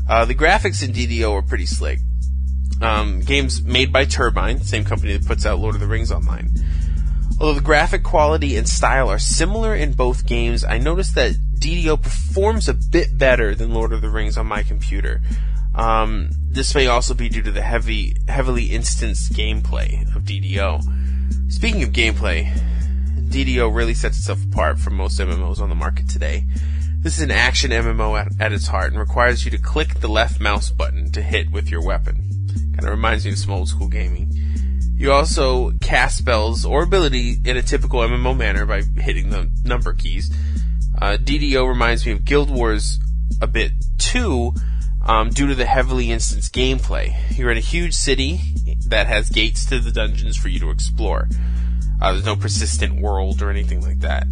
Uh, the graphics in DDO are pretty slick. Um, games made by Turbine, same company that puts out Lord of the Rings Online. Although the graphic quality and style are similar in both games, I noticed that DDO performs a bit better than Lord of the Rings on my computer. Um, this may also be due to the heavy, heavily instanced gameplay of DDO. Speaking of gameplay, DDO really sets itself apart from most MMOs on the market today. This is an action MMO at, at its heart and requires you to click the left mouse button to hit with your weapon. Kind of reminds me of some old school gaming. You also cast spells or ability in a typical MMO manner by hitting the number keys. Uh, DDO reminds me of Guild Wars a bit too, um, due to the heavily instanced gameplay. You're in a huge city that has gates to the dungeons for you to explore. Uh, there's no persistent world or anything like that.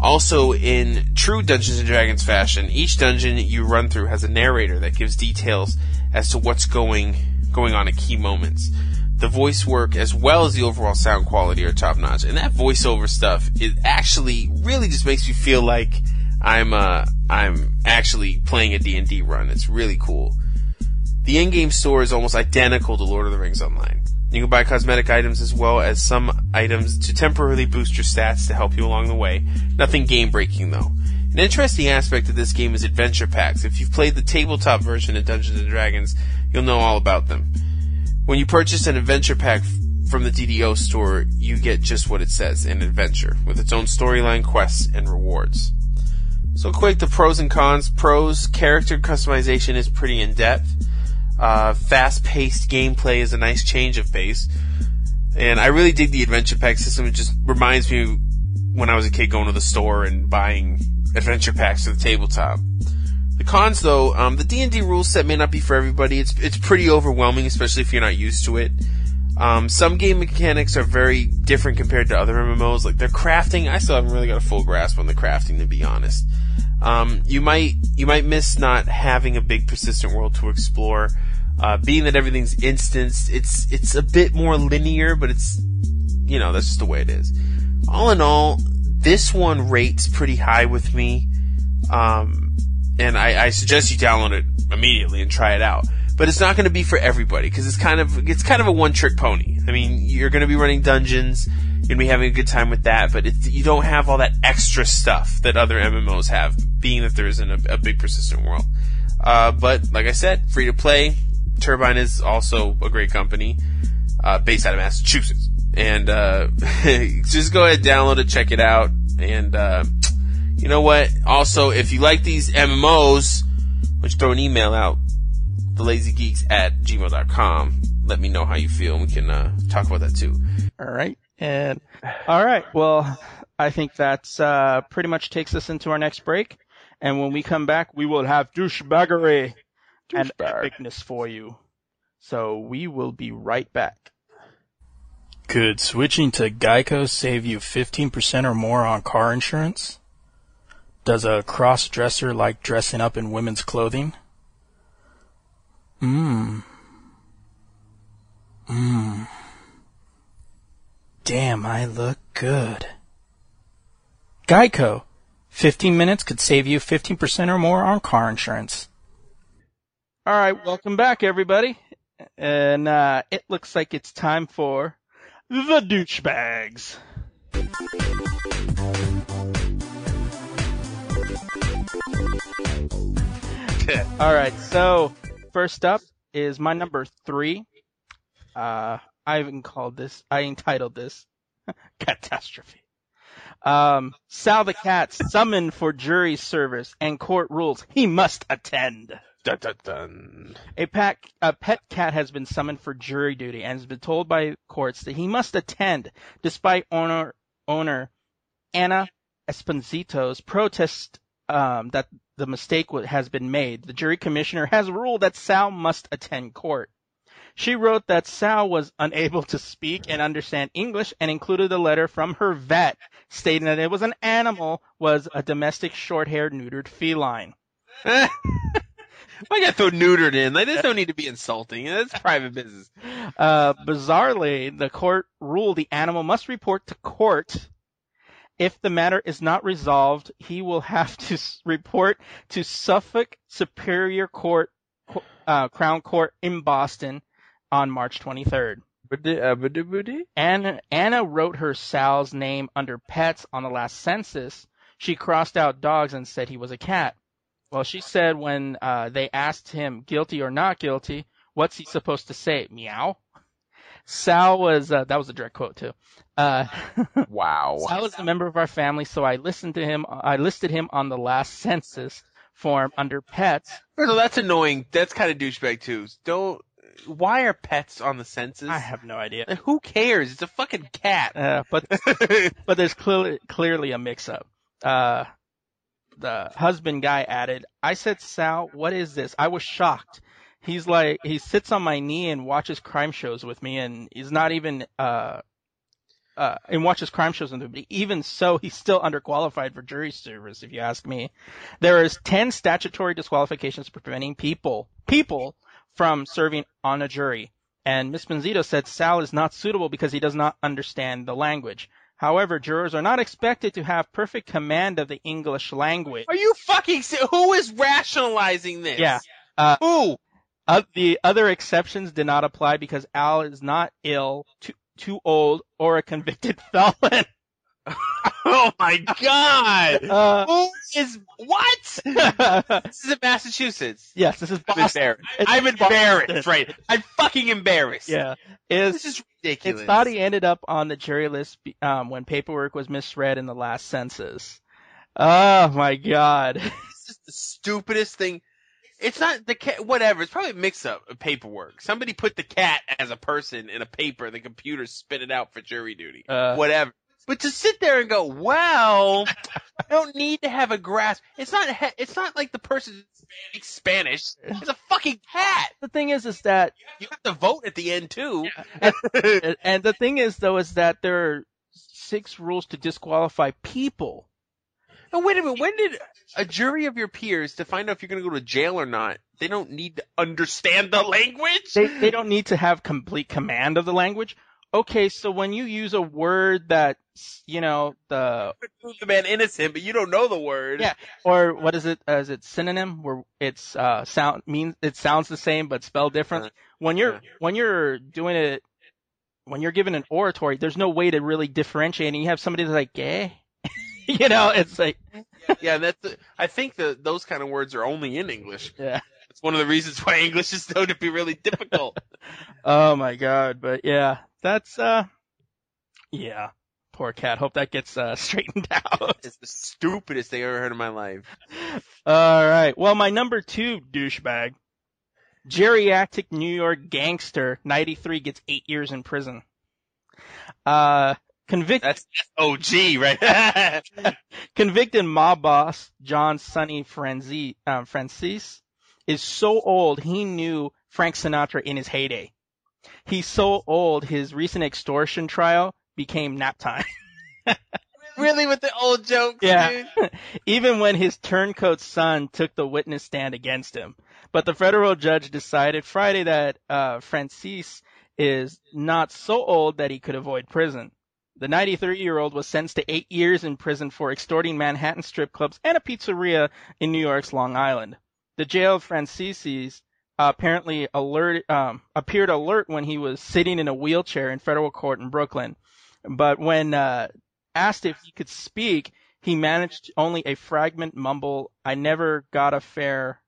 Also, in true Dungeons and Dragons fashion, each dungeon you run through has a narrator that gives details as to what's going going on at key moments. The voice work as well as the overall sound quality are top notch, and that voiceover stuff it actually really just makes me feel like I'm uh I'm actually playing a D&D run. It's really cool. The in-game store is almost identical to Lord of the Rings Online. You can buy cosmetic items as well as some items to temporarily boost your stats to help you along the way. Nothing game breaking though. An interesting aspect of this game is adventure packs. If you've played the tabletop version of Dungeons and Dragons, you'll know all about them. When you purchase an adventure pack from the DDO store, you get just what it says, an adventure, with its own storyline, quests, and rewards. So quick, the pros and cons. Pros, character customization is pretty in depth. Uh, fast-paced gameplay is a nice change of pace. And I really dig the adventure pack system. It just reminds me when I was a kid going to the store and buying adventure packs for the tabletop. The cons, though, um, the D&D rule set may not be for everybody. It's it's pretty overwhelming, especially if you're not used to it. Um, some game mechanics are very different compared to other MMOs. Like their crafting, I still haven't really got a full grasp on the crafting, to be honest. Um, you might you might miss not having a big persistent world to explore. Uh, being that everything's instanced, it's it's a bit more linear, but it's you know that's just the way it is. All in all, this one rates pretty high with me, um, and I, I suggest you download it immediately and try it out. But it's not going to be for everybody because it's kind of it's kind of a one trick pony. I mean, you're going to be running dungeons, to be having a good time with that, but you don't have all that extra stuff that other MMOs have, being that there isn't a, a big persistent world. Uh, but like I said, free to play. Turbine is also a great company, uh, based out of Massachusetts. And, uh, just go ahead, download it, check it out. And, uh, you know what? Also, if you like these MMOs, don't throw an email out, thelazygeeks at gmail.com. Let me know how you feel and we can, uh, talk about that too. All right. And all right, well, I think that's uh, pretty much takes us into our next break. And when we come back, we will have douchebaggery and Douchebag. epicness for you. So we will be right back. Could switching to Geico save you 15% or more on car insurance? Does a cross dresser like dressing up in women's clothing? Mmm. Mmm. Damn, I look good. Geico. 15 minutes could save you 15% or more on car insurance. All right, welcome back, everybody. And uh, it looks like it's time for the douchebags. All right, so first up is my number three. Uh, I even called this, I entitled this Catastrophe. Um, Sal the cat summoned for jury service and court rules he must attend. Dun, dun, dun. A, pack, a pet cat has been summoned for jury duty and has been told by courts that he must attend despite owner, owner Anna Esposito's protest um, that the mistake has been made. The jury commissioner has ruled that Sal must attend court. She wrote that Sal was unable to speak and understand English and included a letter from her vet stating that it was an animal, was a domestic short-haired neutered feline. Why gotta throw neutered in? Like, there's no need to be insulting. That's private business. Uh, bizarrely, the court ruled the animal must report to court. If the matter is not resolved, he will have to s- report to Suffolk Superior Court, uh, Crown Court in Boston on March 23rd. Anna, Anna wrote her Sal's name under pets on the last census. She crossed out dogs and said he was a cat. Well, she said when uh, they asked him guilty or not guilty, what's he supposed to say? Meow. Sal was uh, that was a direct quote too. Uh, Wow. Sal was a member of our family, so I listened to him. I listed him on the last census form under pets. First that's annoying. That's kind of douchebag too. Don't. Why are pets on the census? I have no idea. Like, Who cares? It's a fucking cat. Uh, but but there's clearly clearly a mix-up. Uh, the husband guy added, "I said, Sal, what is this? I was shocked. He's like, he sits on my knee and watches crime shows with me, and he's not even uh." Uh, and watches crime shows with me, but even so, he's still underqualified for jury service, if you ask me. There is 10 statutory disqualifications preventing people, people from serving on a jury. And Ms. Benzito said Sal is not suitable because he does not understand the language. However, jurors are not expected to have perfect command of the English language. Are you fucking? Who is rationalizing this? Yeah. Uh, Who? Uh, the other exceptions did not apply because Al is not ill, too, too old, or a convicted felon. Oh my god. Uh, Who is what? This is in Massachusetts. yes, this is I'm Boston. embarrassed. It's I'm embarrassed. Right. I'm fucking embarrassed. Yeah. This Is ridiculous. it's thought he ended up on the jury list um, when paperwork was misread in the last census. Oh my god. This is the stupidest thing. It's not the cat. Whatever. It's probably a mix-up of paperwork. Somebody put the cat as a person in a paper. The computer spit it out for jury duty. Uh, Whatever. But to sit there and go, well, I don't need to have a grasp. It's not. It's not like the person speaks Spanish. It's a fucking cat. the thing is, is that, You have to vote at the end too. and- and the thing is though, is that there are six rules to disqualify people. Oh, wait a minute. When did a jury of your peers to find out if you're going to go to jail or not? They don't need to understand the language. They they don't need to have complete command of the language. Okay, so when you use a word that you know the prove the man innocent, but you don't know the word. Yeah. or what is it? Uh, is it synonym where it's uh sound means it sounds the same but spelled different? Uh, When you're yeah. when you're doing it when you're given an oratory, there's no way to really differentiate. And you have somebody that's like gay, you know, it's like yeah. That's. The, I think that those kind of words are only in English. yeah. It's one of the reasons why English is known to be really difficult. Oh my god, but yeah, that's uh, yeah, poor cat. Hope that gets uh straightened out. it's the stupidest thing I ever heard in my life. All right. Well, my number two douchebag, geriatric New York gangster, 93 gets eight years in prison. Uh, Convict, That's OG, right? convicted mob boss John Sonny Franzi, um, Francis is so old he knew Frank Sinatra in his heyday. He's so old his recent extortion trial became nap time. really with the old jokes, Yeah. dude? even when his turncoat son took the witness stand against him. But the federal judge decided Friday that uh, Francis is not so old that he could avoid prison. The 93-year-old was sentenced to eight years in prison for extorting Manhattan strip clubs and a pizzeria in New York's Long Island. The jail of Francis uh, apparently alert, um, appeared alert when he was sitting in a wheelchair in federal court in Brooklyn. But when uh, asked if he could speak, he managed only a fragment mumble, I never got a fair.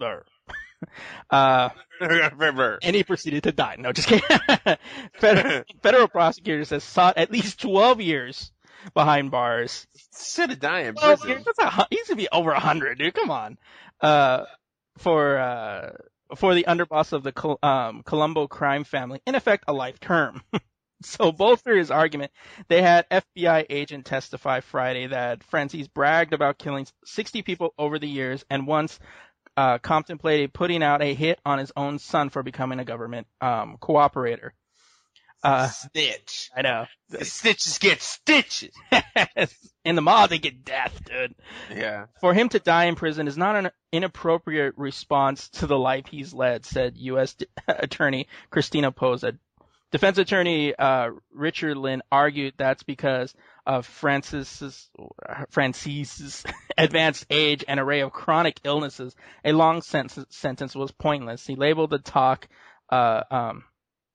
uh, and he proceeded to die. No, just kidding. federal, federal prosecutors have sought at least 12 years behind bars. Should have died in 12 prison. That's a, he used to be over 100, dude. Come on. Uh, for, uh, for the underboss of the Col- um, Colombo crime family, in effect, a life term. so both for his argument, they had FBI agent testify Friday that Francis bragged about killing 60 people over the years and once uh, contemplated putting out a hit on his own son for becoming a government um, cooperator. Uh, Snitch. I know. Snitches get stitches. In the mob, they get death, dude. Yeah. For him to die in prison is not an inappropriate response to the life he's led, said U.S. D- Attorney Christina Posa. Defense attorney uh, Richard Lynn argued that's because of Francis's Francis's advanced age and array of chronic illnesses. A long sentence, sentence was pointless. He labeled the talk, uh, um,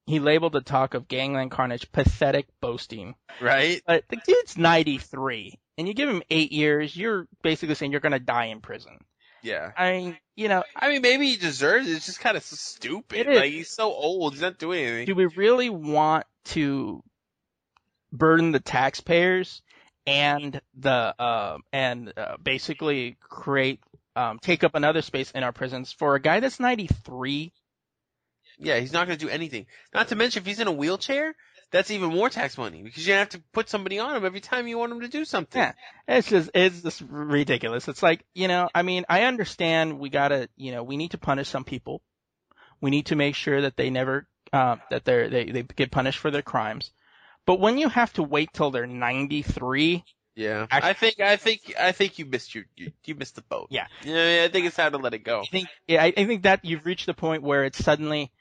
he labeled the talk of gangland carnage pathetic boasting. Right? But the dude's 93, and you give him eight years, you're basically saying you're gonna die in prison. Yeah. I mean, you know, I mean, maybe he deserves it. It's just kind of stupid. Like, he's so old. He's not doing anything. do we really want to burden the taxpayers and the uh, and uh, basically create um, take up another space in our prisons for a guy that's 93? Yeah, he's not going to do anything. Not to mention, if he's in a wheelchair, that's even more tax money because you have to put somebody on him every time you want him to do something. Yeah. It's just it's just ridiculous. It's like you know, I mean, I understand we gotta, you know, we need to punish some people. We need to make sure that they never uh, that they're they they get punished for their crimes. But when you have to wait till they're 93, Yeah. Actually- I think, I think, I think you missed your, you, you missed the boat. Yeah. Yeah, I think it's time to let it go. I think yeah, I, I think that you've reached the point where it's suddenly,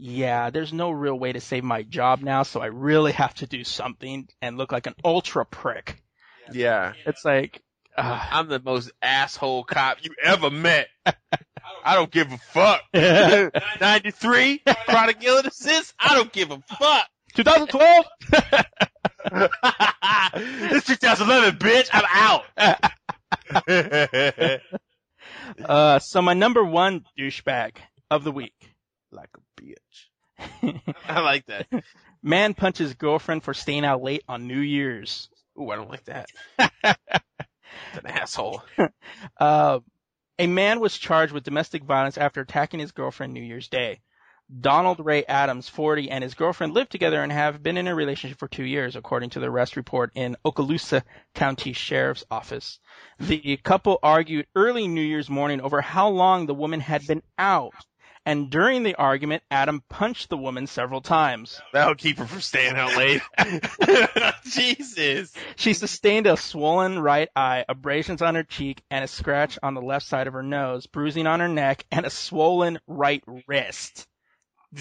yeah, there's no real way to save my job now, so I really have to do something and look like an ultra prick. Yeah. It's like, uh, I'm the most asshole cop you ever met. I don't give a fuck. 93, chronic illnesses, I don't give a fuck. 2012. it's 2011, bitch. I'm out. Uh, so my number one douchebag of the week. like a bitch. I like that. Man punches girlfriend for staying out late on New Year's. Ooh, I don't like that. An asshole. Uh, a man was charged with domestic violence after attacking his girlfriend New Year's Day. Donald Ray Adams, 40, and his girlfriend live together and have been in a relationship for two years, according to the arrest report in Okaloosa County Sheriff's Office. The couple argued early New Year's morning over how long the woman had been out. And during the argument, Adam punched the woman several times. That'll keep her from staying out late. Jesus. She sustained a swollen right eye, abrasions on her cheek, and a scratch on the left side of her nose, bruising on her neck, and a swollen right wrist.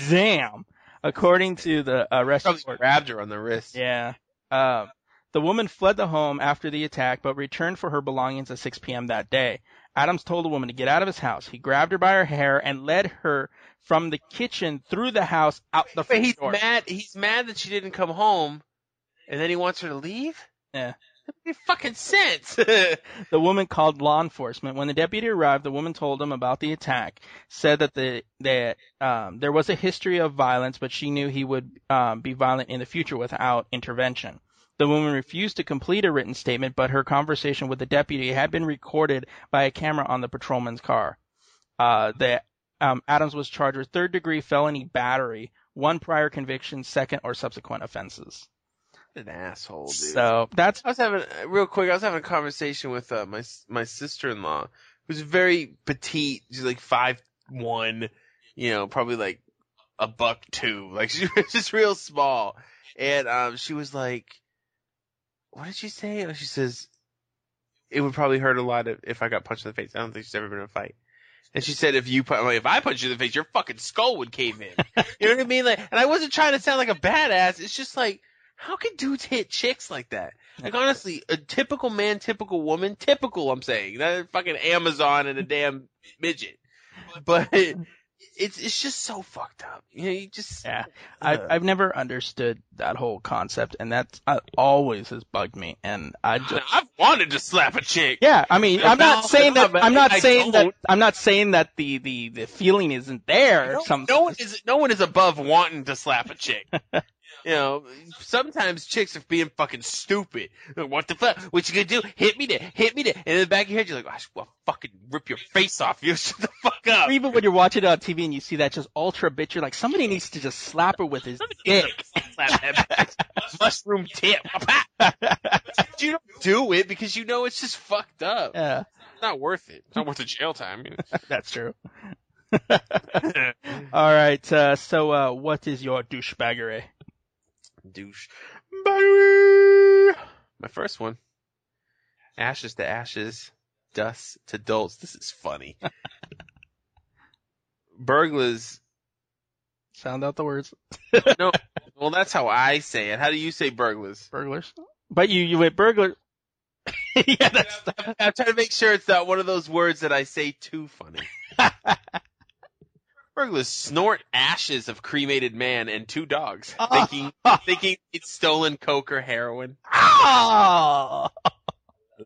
Damn. According to the arrest Probably report. grabbed her on the wrist. Yeah. Uh, the woman fled the home after the attack, but returned for her belongings at 6 p.m. that day. Adams told the woman to get out of his house. He grabbed her by her hair and led her from the kitchen through the house out the front he's door. mad. He's mad that she didn't come home, and then he wants her to leave. Yeah. That makes fucking sense. The woman called law enforcement. When the deputy arrived, the woman told him about the attack, said that the that um, there was a history of violence, but she knew he would um, be violent in the future without intervention. The woman refused to complete a written statement, but her conversation with the deputy had been recorded by a camera on the patrolman's car. Uh, the um, Adams was charged with third degree felony battery, one prior conviction, second or subsequent offenses. An asshole, dude. So that's I was having real quick. I was having a conversation with uh, my my sister in law, who's very petite. She's like five one, you know, probably like a buck two. Like she was just real small, and um, she was like, "What did she say?" Oh, She says, "It would probably hurt a lot if, if I got punched in the face." I don't think she's ever been in a fight. And she said, "If you put, like, if I punch you in the face, your fucking skull would cave in." you know what I mean? Like, and I wasn't trying to sound like a badass. It's just like, how can dudes hit chicks like that? Like honestly, a typical man, typical woman, typical. I'm saying that fucking Amazon and a damn midget, but it's it's just so fucked up. You know, you just yeah. I've I've never understood that whole concept, and that's uh, always has bugged me. And I just I've wanted to slap a chick. yeah. I mean, I'm not saying that. I'm not I saying that. I'm not saying that the the the feeling isn't there. No, Some no one is no one is above wanting to slap a chick. you know, sometimes chicks are being fucking stupid. What the fuck? What you gonna do? Hit me there, hit me there. And in the back of your head, you're like, I will fucking rip your face off. You shut the fuck up. Or even when you're watching it on TV and you see that just ultra bitch, you're like, somebody needs to just slap her with his dick. Slap that. Mushroom tip. You don't do it because you know it's just fucked up. Yeah, It's not worth it. It's not worth the jail time. that's true. All right. Uh, so, uh, what is your douchebaggery? Douche. Bye. My first one. Ashes to ashes, dust to dolts. This is funny. Burglars. Sound out the words. No, well, that's how I say it. How do you say burglars? Burglars. But you, you went burglar. yeah, that's. I'm trying to make sure it's not one of those words that I say too funny. Burglars snort ashes of cremated man and two dogs, ah. thinking thinking it's stolen coke or heroin. Oh, I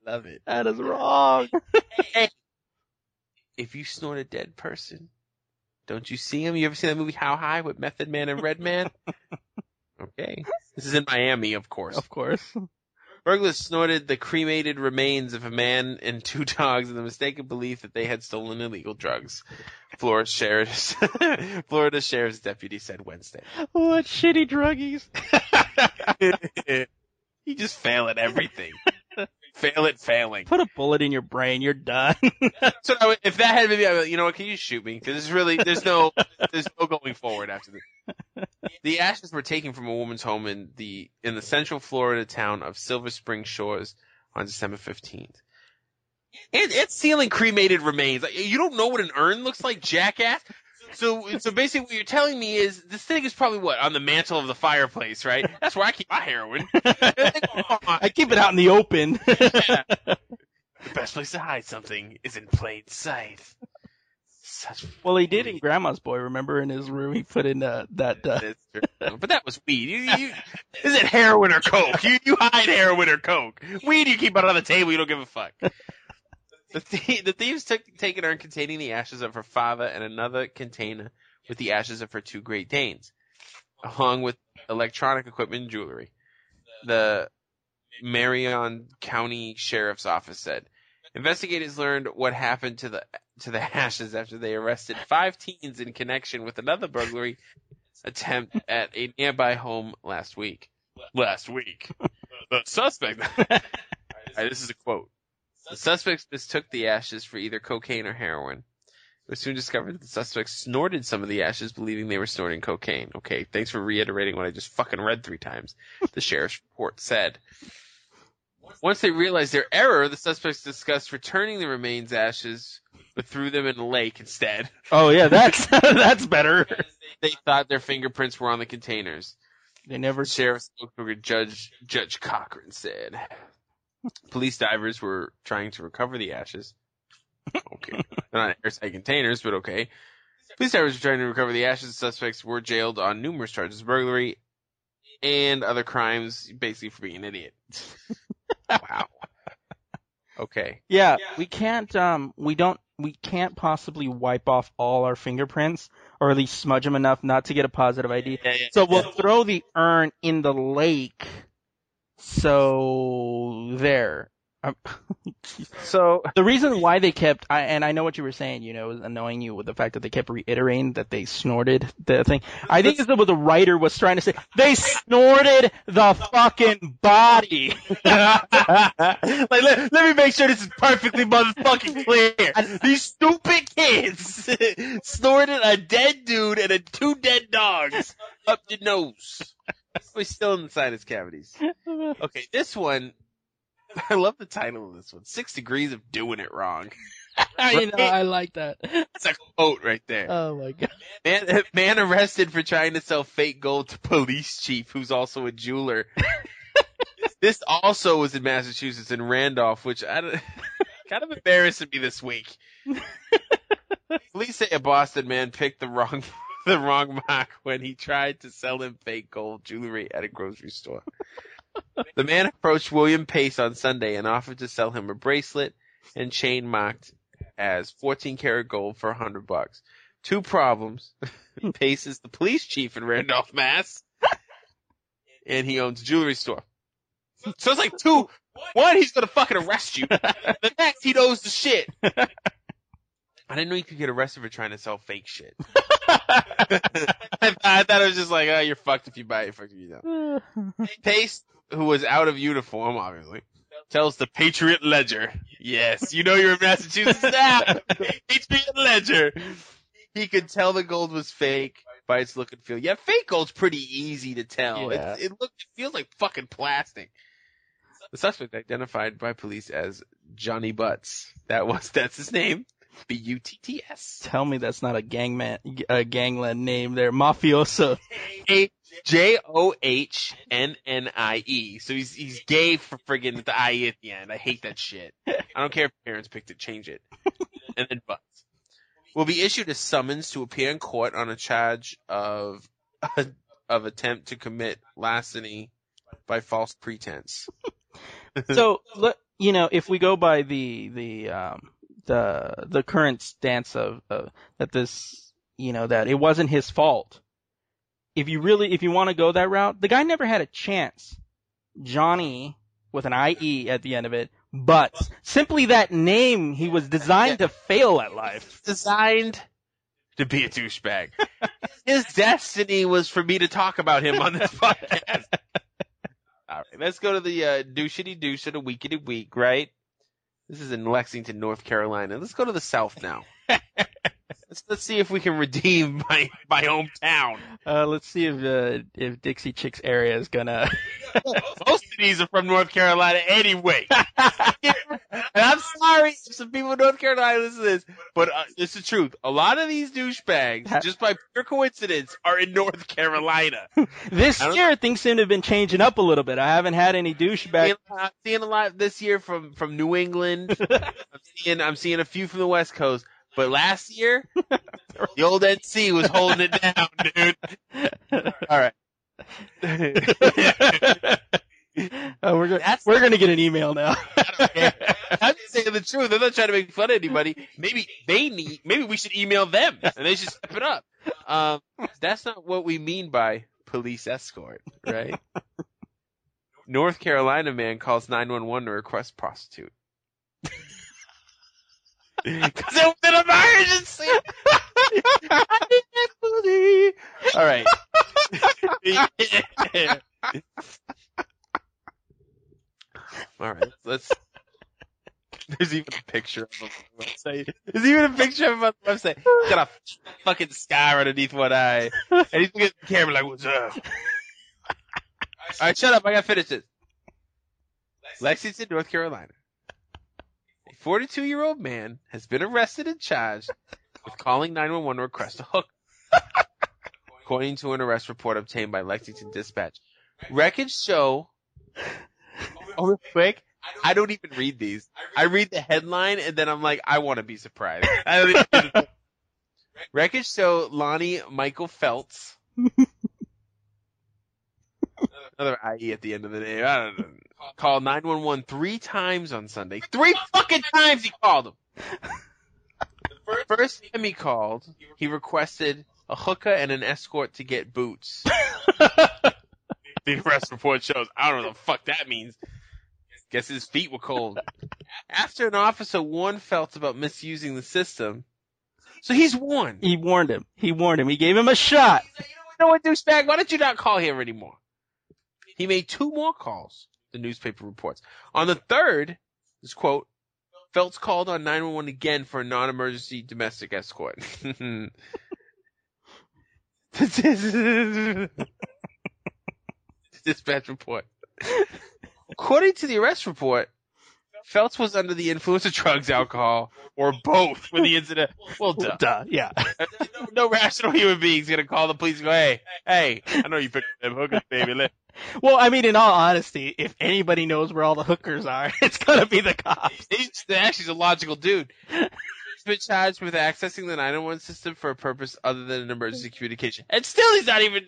love it. that is wrong. if you snort a dead person, don't you see him? You ever seen that movie How High with Method Man and Red Man? okay. This is in Miami, of course. Of course. Burglars snorted the cremated remains of a man and two dogs in the mistaken belief that they had stolen illegal drugs. Florida sheriff's, Florida sheriff's deputy said Wednesday. What shitty druggies. you just fail at everything. Fail at failing. Put a bullet in your brain. You're done. So I would- if that had been me, I'd be like, you know what? Can you shoot me? Because there's really there's no there's no going forward after this. The ashes were taken from a woman's home in the in the central Florida town of Silver Spring Shores on December 15th. And it's sealing cremated remains. You don't know what an urn looks like, jackass. So so basically, what you're telling me is this thing is probably what on the mantle of the fireplace, right? That's where I keep my heroin. I keep it out in the open. The best place to hide something is in plain sight. Such well, he did in Grandma's Boy. Remember in his room, he put in uh, that. Uh, But that was weed. You, you, is it heroin or coke? You, you hide heroin or coke. Weed you keep it on the table. You don't give a fuck. The, th- the thieves took take an urn containing the ashes of her father and another container with the ashes of her two Great Danes, along with electronic equipment and jewelry. The Marion County Sheriff's Office said. Investigators learned what happened to the to the ashes after they arrested five teens in connection with another burglary attempt at a nearby home last week. Last week, the suspect. Right, this is a quote. The suspects mistook the ashes for either cocaine or heroin. It was soon discovered that the suspects snorted some of the ashes, believing they were snorting cocaine. Okay, thanks for reiterating what I just fucking read three times. The sheriff's report said. Once they realized their error, the suspects discussed returning the remains ashes, but threw them in a lake instead. oh yeah, that's that's better. They thought their fingerprints were on the containers. They never. Sheriff spokesperson Judge Judge Cochran said. Police divers were trying to recover the ashes. Okay. They're not airtight containers, but okay. Police divers were trying to recover the ashes. Suspects were jailed on numerous charges of burglary and other crimes, basically for being an idiot. wow. Okay. Yeah, we can't. Um, we don't. We can't possibly wipe off all our fingerprints, or at least smudge them enough not to get a positive ID. Yeah, yeah, So we'll throw the urn in the lake. So there. I'm- um, So the reason why they kept, I, and I know what you were saying, you know, annoying you with the fact that they kept reiterating that they snorted the thing. I think it's what the writer was trying to say. They snorted the fucking body. like, let, let me make sure this is perfectly motherfucking clear. These stupid kids snorted a dead dude and a two dead dogs up the nose. We're still in the sinus cavities. Okay, this one, I love the title of this one. Six degrees of doing it wrong. I know, I like that. That's a quote right there. Oh my god. Man, man arrested for trying to sell fake gold to police chief, who's also a jeweler. this also was in Massachusetts in Randolph, which I don't, kind of embarrassing me this week. Police say a Boston man picked the wrong the wrong mark when he tried to sell him fake gold jewelry at a grocery store. The man approached William Pace on Sunday and offered to sell him a bracelet and chain marked as 14 karat gold for 100 bucks. Two problems. Pace is the police chief in Randolph, Mass. And he owns a jewelry store. So it's like two. One, he's gonna fucking arrest you. The next, he knows the shit. I didn't know you could get arrested for trying to sell fake shit. I, I thought it was just like, oh, you're fucked if you buy it, fucked if you don't. Pace, who was out of uniform, obviously, tells the Patriot Ledger. Yes, you know you're in Massachusetts now. Patriot Ledger. He could tell the gold was fake by its look and feel. Yeah, fake gold's pretty easy to tell. Yeah. It, it look, it feels like fucking plastic. The suspect identified by police as Johnnie Butts. That was, that's his name. B-U-T-T-S. Tell me that's not a gangman, a gangland name there. Mafioso. A J O H N N I E. So he's he's gay for friggin' the I E at the end. I hate that shit. I don't care if parents picked it, change it. And then butts. Will be issued a summons to appear in court on a charge of of attempt to commit larceny by false pretense. so you know if we go by the the um the the current stance of uh, that this you know that it wasn't his fault if you really if you want to go that route the guy never had a chance johnny with an ie at the end of it but simply that name he was designed to fail at life Designed to be a douchebag. His destiny was for me to talk about him on this podcast. All right, let's go to the uh, douchity douche of the weekity week, right? This is in Lexington, North Carolina. Let's go to the South now. Let's let's see if we can redeem my my hometown. uh let's see if uh if dixie chicks area is gonna Most of these are from North Carolina anyway. and I'm sorry if some people in North Carolina listen to this, but uh, it's the truth. A lot of these douchebags, just by pure coincidence, are in North Carolina. this year things seem to have been changing up a little bit i haven't had any douchebags. I'm seeing a lot this year from from New England. I'm seeing I'm seeing a few from the West Coast. But last year, the old NC was holding it down, dude. All right. Oh, we're gonna That's we're gonna get an email now. I'm just saying the truth. I'm not trying to make fun of anybody. Maybe they need. Maybe we should email them and they should step it up. Um, that's not what we mean by police escort, right? North Carolina man calls 911 to request prostitute. Because it was an emergency. All right. All right. Let's. There's even a picture of him on the website. There's even a picture of him on the website. He's got a fucking scar underneath one eye, and he's looking at the camera like, "What's up?" All right, shut up. I gotta finish this. Lexington, North Carolina. A 42 year old man has been arrested and charged with calling 911 to request a hook. According to an arrest report obtained by Lexington Dispatch. Records show. Oh, real quick. I don't even read these. I read the headline and then I'm like, I want to be surprised. Records show Lonnie Michael Feltz. Another IE at the end of the name. I don't know. Called 911 three times on Sunday. Three fucking times he called him. The first time he called, he requested a hooker and an escort to get boots. the arrest report shows. I don't know what the fuck that means. Guess his feet were cold. After an officer warned Phelps about misusing the system, so he's warned. He warned him. He warned him. He gave him a shot. You know what, douchebag? Why don't you not call here anymore? He made two more calls, the newspaper reports. On the third, this quote, Phelps called on 911 again for a non-emergency domestic escort. Dispatch report. According to the arrest report, Phelps was under the influence of drugs, alcohol, or both when the incident. Well, duh. Duh. Yeah. no, no rational human being is gonna call the police and go, hey, hey, I know you picked up them hookers, baby. Let- Well, I mean, in all honesty, if anybody knows where all the hookers are, it's gonna be the cops. He's actually a logical dude. He's been charged with accessing the 911 system for a purpose other than an emergency communication. And still he's not even,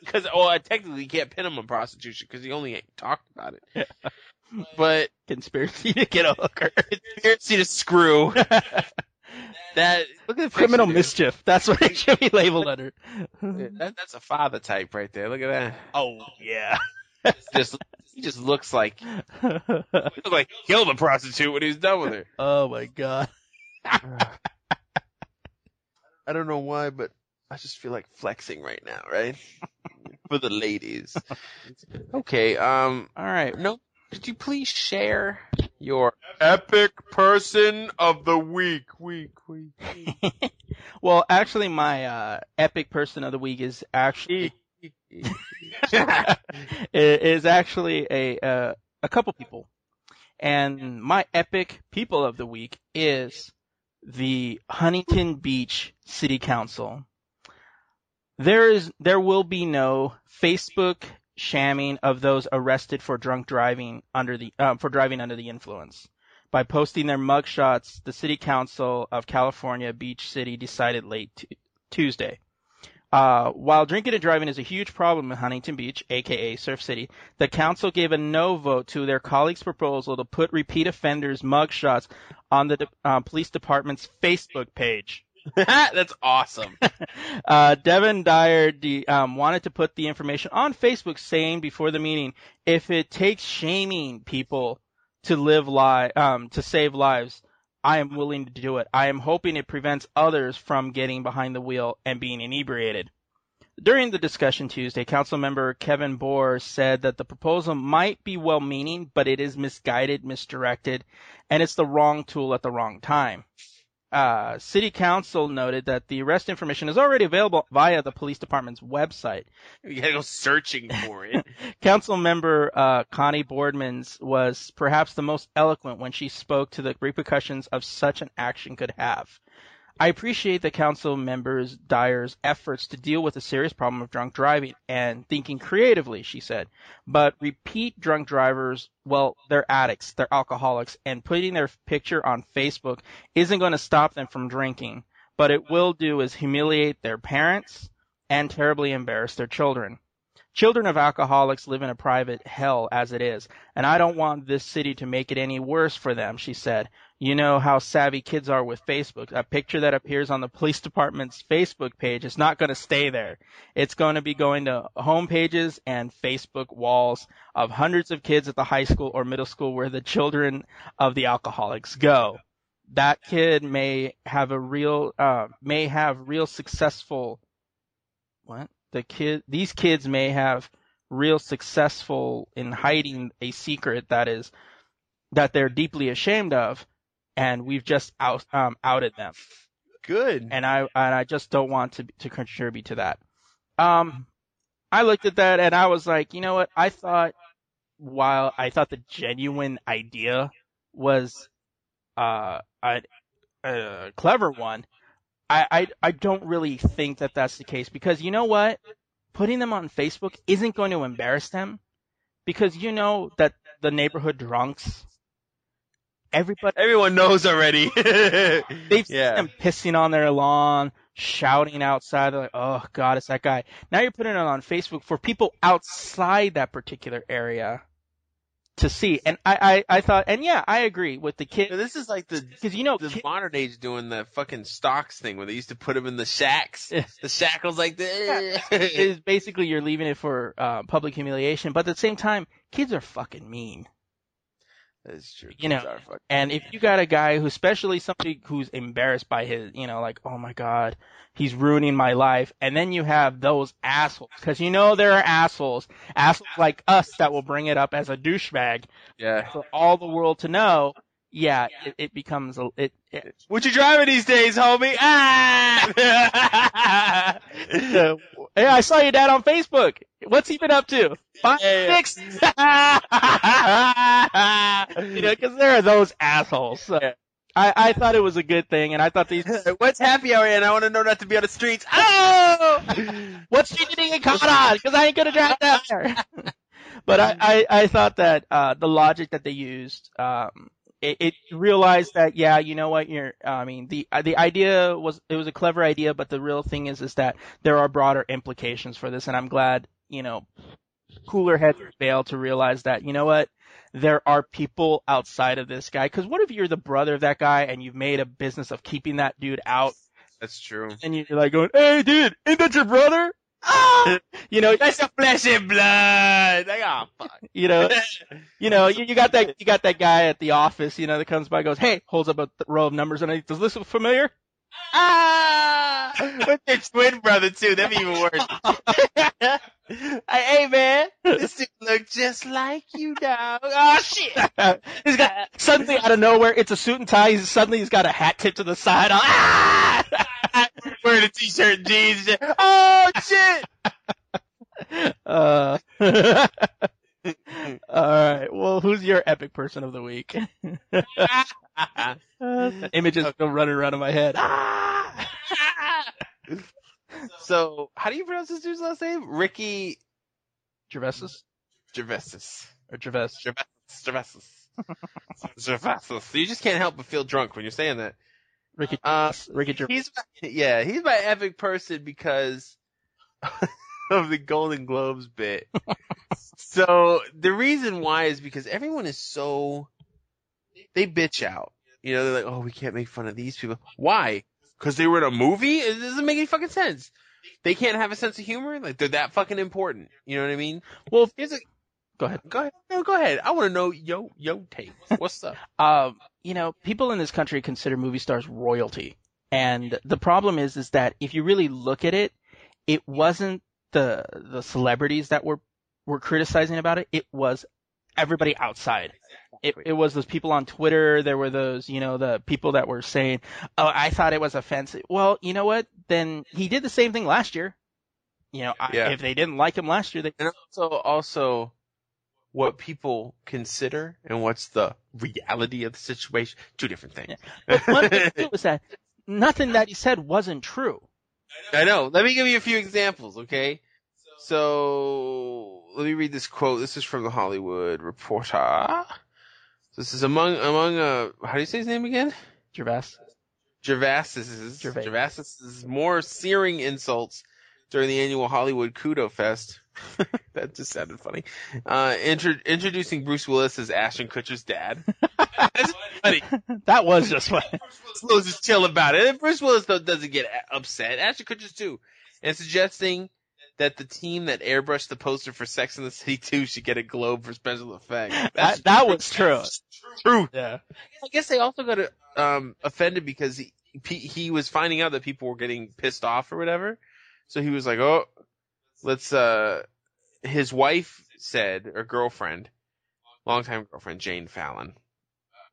because, well, oh, technically you can't pin him on prostitution because he only talked about it. But Conspiracy to get a hooker. conspiracy to screw. That, look at the Criminal picture, dude. mischief. That's what it should be labeled under. That, that's a father type right there. Look at that. oh, yeah. Just, he just looks like, he looked like he killed a prostitute when he's done with her. oh my god. I don't know why, but I just feel like flexing right now, right? For the ladies. Okay, um, Alright. no, could you please share your epic person of the week, week, week? well, actually, my uh, epic person of the week is actually is actually a uh, a couple people, and my epic people of the week is the Huntington Beach City Council. There is there will be no Facebook shamming of those arrested for drunk driving under the uh, for driving under the influence. By posting their mugshots, the City Council of California Beach City decided late t- Tuesday. Uh, while drinking and driving is a huge problem in Huntington Beach, aka Surf City, the council gave a no vote to their colleagues' proposal to put repeat offenders' mugshots on the de- uh, police department's Facebook page. That's awesome. Uh, Devin Dwyer de- um, wanted to put the information on Facebook saying before the meeting, if it takes shaming people to live li- um, to save lives, I am willing to do it. I am hoping it prevents others from getting behind the wheel and being inebriated. During the discussion Tuesday, council member Kevin Bohr said that the proposal might be well meaning, but it is misguided, misdirected, and it's the wrong tool at the wrong time. Uh, City Council noted that the arrest information is already available via the police department's website. You gotta go searching for it. Council member uh, Connie Boardmans was perhaps the most eloquent when she spoke to the repercussions of such an action could have. I appreciate the council members Dwyer's efforts to deal with the serious problem of drunk driving and thinking creatively, she said. But repeat drunk drivers, well, they're addicts, they're alcoholics, and putting their picture on Facebook isn't going to stop them from drinking. But it will do is humiliate their parents and terribly embarrass their children. Children of alcoholics live in a private hell as it is, and I don't want this city to make it any worse for them, she said. You know how savvy kids are with Facebook. A picture that appears on the police department's Facebook page is not going to stay there. It's going to be going to home pages and Facebook walls of hundreds of kids at the high school or middle school where the children of the alcoholics go. That kid may have a real, uh, may have real successful, what? The kid, these kids may have real successful in hiding a secret that is, that they're deeply ashamed of, and we've just out, um, outed them Good. and I and I just don't want to to contribute to that. Um, I looked at that and I was like, you know what? I thought while I thought the genuine idea was uh a, a clever one, I, I I don't really think that that's the case because you know what? Putting them on Facebook isn't going to embarrass them because you know that the neighborhood drunks. Everybody Everyone knows already. They've Yeah. seen them pissing on their lawn, shouting outside. They're like, "Oh God, it's that guy." Now you're putting it on Facebook for people outside that particular area to see. And I, I, I thought, and yeah, I agree with the kid this is like the because you know, the kid- modern age doing the fucking stocks thing where they used to put them in the shacks. The shackles like this. is basically you're leaving it for uh, public humiliation, but at the same time, kids are fucking mean. That's true. You know, Clubs are fucking- And if you got a guy who, especially somebody who's embarrassed by his, you know, like, oh my god, he's ruining my life, and then you have those assholes, because you know there are assholes, assholes like us that will bring it up as a douchebag yeah. for all the world to know. Yeah, it, it becomes a, it, it What you driving these days, homie? Ah! Hey, I saw your dad on Facebook. What's he been up to? Five, Yeah. six. you know, because there are those assholes. So I, I thought it was a good thing, and I thought these. What's happy hour? And I want to know not to be on the streets. Oh! What street did he get caught on? Because I ain't gonna drive down there. but I, I, I thought that uh, the logic that they used, um, it, it realized that yeah, you know what, you're. I mean, the uh, the idea was it was a clever idea, but the real thing is is that there are broader implications for this, and I'm glad you know cooler heads fail to realize that you know what. There are people outside of this guy. Because what if you're the brother of that guy and you've made a business of keeping that dude out That's true. and you're like going, "Hey, dude, ain't that your brother?" Ah! you know, That's a flesh and blood. Like, oh, fuck. you know, you know, you, you got that, you got that guy at the office, you know, that comes by, goes, "Hey," holds up a th- row of numbers, and he, does this look familiar? ah! With your twin brother, too. That'd be even worse. hey, man. This dude look just like you, dog. Oh, shit. he's got suddenly out of nowhere, it's a suit and tie. He's suddenly he's got a hat tipped to the side. Ah! Wearing a t-shirt and jeans. Oh, shit. uh, all right. Well, who's your epic person of the week? That image still running around in my head. Ah! so, how do you pronounce this dude's last name? Ricky Gervais Gervais. or Gervais? Gervais. Gervais. You just can't help but feel drunk when you're saying that. Ricky, Uh, Ricky Gervais. he's my, yeah, he's my epic person because of the Golden Globes bit. so the reason why is because everyone is so they bitch out. You know, they're like, "Oh, we can't make fun of these people." Why? Because they were in a movie? It doesn't make any fucking sense. They can't have a sense of humor. Like they're that fucking important. You know what I mean? Well, Here's a go ahead. go ahead. No, go ahead. I want to know yo yo take. What's up? Um, you know, people in this country consider movie stars royalty. And the problem is, is that if you really look at it, it wasn't the, the celebrities that were, were criticizing about it. It was everybody outside. It, it was those people on Twitter. There were those, you know, the people that were saying, "Oh, I thought it was offensive." Well, you know what? Then he did the same thing last year. You know, I, Yeah. if they didn't like him last year, they and also also what people consider and what's the reality of the situation. Two different things. But one thing too was that nothing that he said wasn't true. i know. Let me give you a few examples okay? So let me read this quote. This is from the hollywood reporter. This is among among uh how do you say his name again? Gervais. Gervais's Gervais. Gervais's more searing insults during the annual Hollywood Kudo Fest. that just sounded funny. Uh, intro- introducing Bruce Willis as Ashton Kutcher's dad. That's funny. That was just funny. Bruce Willis is chill about it. And Bruce Willis though, doesn't get upset. Ashton Kutcher's too. And suggesting that the team that airbrushed the poster for Sex and the City 2 should get a Globe for special effects. That's That, that was true. true. Yeah. I guess they also got um offended because he he was finding out that people were getting pissed off or whatever. So he was like, "Oh, let's uh his wife said or girlfriend, longtime girlfriend Jane Fallon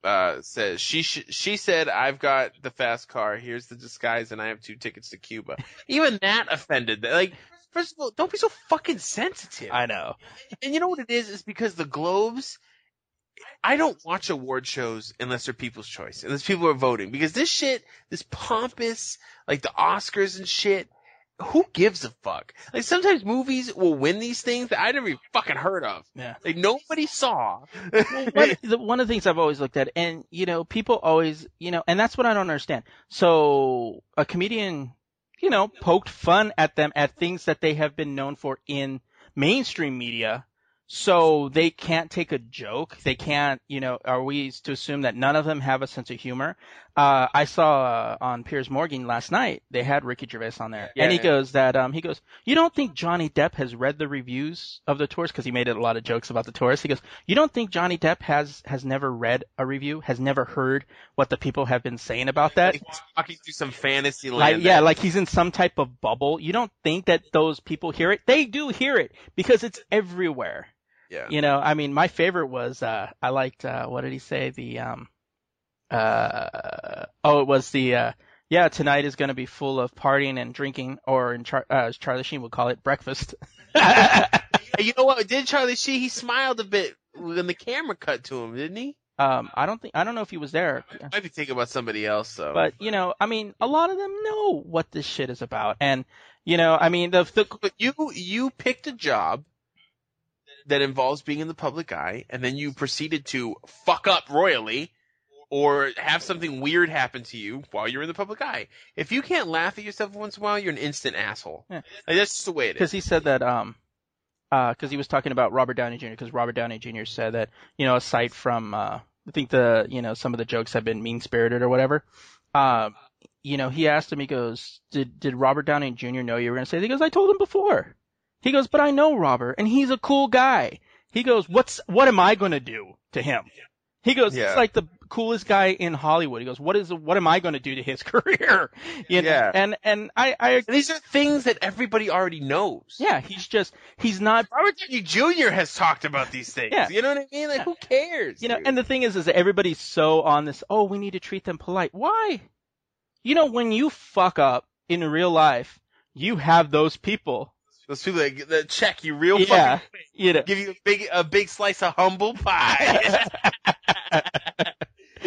uh says she sh- she said I've got the fast car, here's the disguise and I have two tickets to Cuba." Even that offended. Like First of all, don't be so fucking sensitive. I know. And you know what it is? It's because the Globes. I don't watch award shows unless they're people's choice, unless people are voting. Because this shit, this pompous, like the Oscars and shit, who gives a fuck? Like sometimes movies will win these things that I never even fucking heard of. Yeah. Like nobody saw. one, the, one of the things I've always looked at, and you know, people always, you know, and that's what I don't understand. So a comedian, you know, poked fun at them at things that they have been known for in mainstream media. so they can't take a joke. They can't, you know, are we to assume that none of them have a sense of humor? Uh, I saw uh, on Piers Morgan last night, they had Ricky Gervais on there. Yeah, and he yeah. goes that, um, he goes, you don't think Johnny Depp has read the reviews of the tours? Cause he made a lot of jokes about the tours. He goes, you don't think Johnny Depp has, has never read a review, has never heard what the people have been saying about that? Like, talking through some fantasy Like, land. yeah, like he's in some type of bubble. You don't think that those people hear it? They do hear it because it's everywhere. yeah. You know, I mean, my favorite was, uh, I liked, uh, what did he say? The, um, uh, oh, it was the, uh, yeah, tonight is going to be full of partying and drinking, or in Char- uh, as Charlie Sheen would call it, breakfast. You know what? Did Charlie Sheen? He smiled a bit when the camera cut to him, didn't he? um, I don't think, I don't know if he was there, I might be thinking about somebody else though. but you know, I mean, a lot of them know what this shit is about, and you know, I mean, the, the But you you picked a job that involves being in the public eye, and then you proceeded to fuck up royally, or have something weird happen to you while you're in the public eye. If you can't laugh at yourself once in a while, you're an instant asshole. Yeah. Like, that's just the way it is. because he said that um because he was talking about Robert Downey Jr. because Robert Downey Jr. said that you know aside from uh I think the you know some of the jokes have been mean spirited or whatever um you know he asked him he goes did did Robert Downey Jr. know you were gonna say that? he goes I told him before he goes but I know Robert and he's a cool guy he goes what's what am I gonna do to him he goes Yeah. it's like the coolest guy in Hollywood he goes what is what am I gonna do to his career you know Yeah. and and I I these are things that everybody already knows. yeah he's just he's not Robert Downey Jr. has talked about these things. Yeah. You know what I mean? Like, Yeah. who cares? You know, dude? and the thing is, is everybody's so on this. Oh, we need to treat them polite. Why? You know, when you fuck up in real life, you have those people. those people that, that check you real Yeah. fucking quick. You know, give you a big a big slice of humble pie.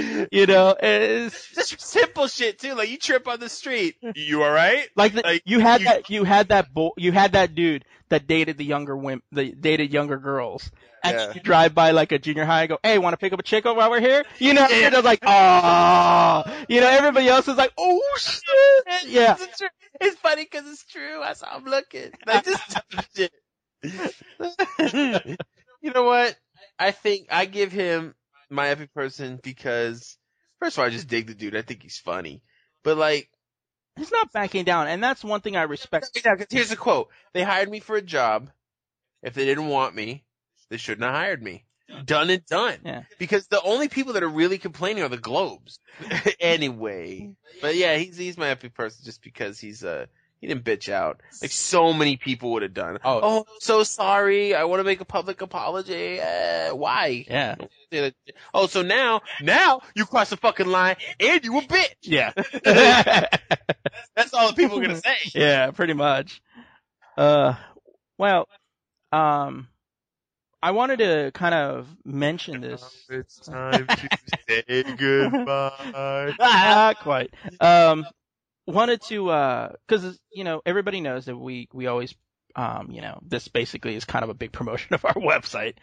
you know, eh, it's Just simple shit too. Like you trip on the street. You all right? like, the, Like, you had you- that, you had that, bo- you had that dude that dated the younger women, the dated younger girls. And Yeah. you drive by like a junior high and go, hey, want to pick up a chick while we're here? You know, Yeah. you're like, oh, you know, everybody else is like, oh shit. Yeah. It's, true. it's funny because it's true. I'm looking. Like this shit. you know what? I think I give him my epic person because first of all, I just dig the dude. I think he's funny. But like, He's not backing down. And that's one thing I respect. Yeah, 'cause here's a quote. They hired me for a job. If they didn't want me, they shouldn't have hired me. Done and done. Yeah. Because the only people that are really complaining are the Globes. anyway. But yeah, he's he's my epic person just because he's uh he didn't bitch out. Like so many people would have done. Oh. oh so sorry. I want to make a public apology. Uh, why? Yeah. Oh, so now, now you cross the fucking line and you a bitch. Yeah. That's all the people are gonna say. yeah, pretty much. Uh, well, um, I wanted to kind of mention this. It's time to say goodbye. Not quite. Um, wanted to, uh, cause, you know, everybody knows that we, we always, um, you know, this basically is kind of a big promotion of our website.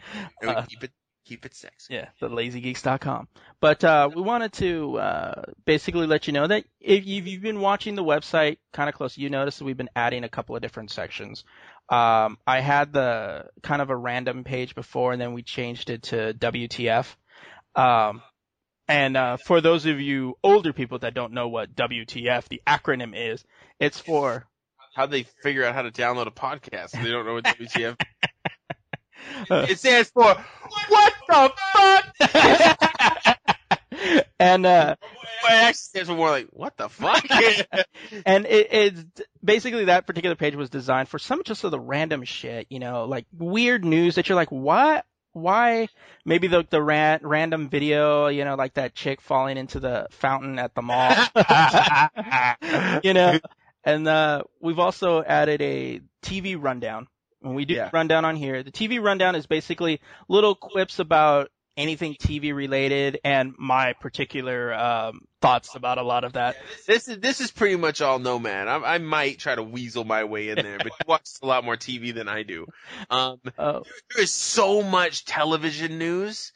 Uh, keep it, keep it sexy. Yeah, the lazygeeks.com. But uh, we wanted to uh, basically let you know that if you've you've been watching the website kind of close, you notice that we've been adding a couple of different sections. Um, I had the kind of a random page before, and then we changed it to WTF. Um, and uh, for those of you older people that don't know what WTF, the acronym is, it's for How'd they figure out how to download a podcast? They don't know what WTF. it stands for what the fuck? and uh, it actually stands for more like what the fuck? and it, it's basically that particular page was designed for some just of the random shit, you know, like weird news that you're like, what? Why? Maybe the the ran, random video, you know, like that chick falling into the fountain at the mall, you know. And uh, we've also added a TV rundown. When we do Yeah. rundown on here, the TV rundown is basically little quips about anything TV related and my particular um, thoughts about a lot of that. this is this is pretty much all Nomad. I, I might try to weasel my way in there, but you watch a lot more TV than I do. Um, Oh, there is so much television news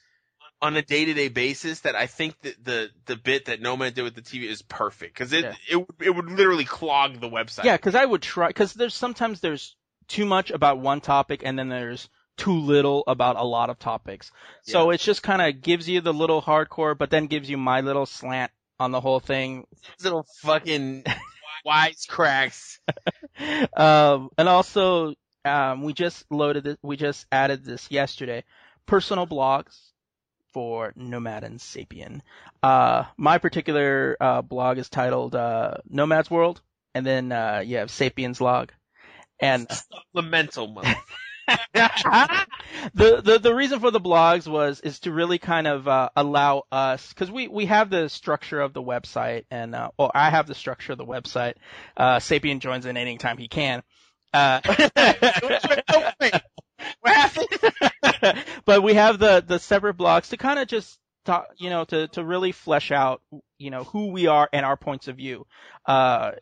on a day to day basis that I think that the the bit that Nomad did with the TV is perfect because it, Yeah. it it would literally clog the website. Yeah, because I would try because there's sometimes there's too much about one topic and then there's too little about a lot of topics. So it's just kind of gives you the little hardcore, but then gives you my little slant on the whole thing. Little fucking wisecracks. um, and also, um, we just loaded it. We just added this yesterday. Personal blogs for Nomad and Sapien. Uh, my particular uh, blog is titled uh, Nomad's World, and then uh, you have Sapien's log. And Supplemental. the, the the reason for the blogs was is to really kind of uh, allow us because we we have the structure of the website and uh, well I have the structure of the website. Uh, Sapien joins in anytime he can. Uh, but we have the the separate blogs to kind of just talk, you know, to to really flesh out, you know, who we are and our points of view. Uh,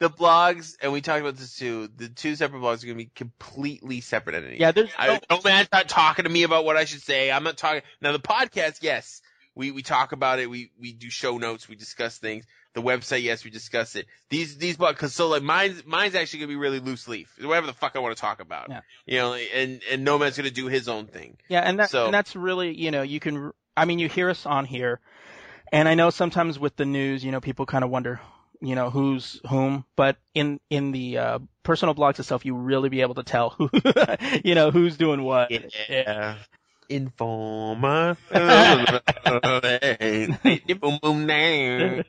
The blogs, and we talked about this too. The two separate blogs are going to be completely separate entities. yeah, there's I, Nomad's not talking to me about what I should say. I'm not talking. Now the podcast, yes, we we talk about it. We we do show notes. We discuss things. The website, yes, we discuss it. These these blogs, cause so like mine's mine's actually gonna be really loose leaf. Whatever the fuck I want to talk about. Yeah. You know, and and Nomad's gonna do his own thing. Yeah, and that So- and that's really you know you can I mean you hear us on here, and I know sometimes with the news you know people kind of wonder you know who's whom, but in in the uh, personal blogs itself you really be able to tell who you know who's doing what. Yeah. Informer. boom boom now.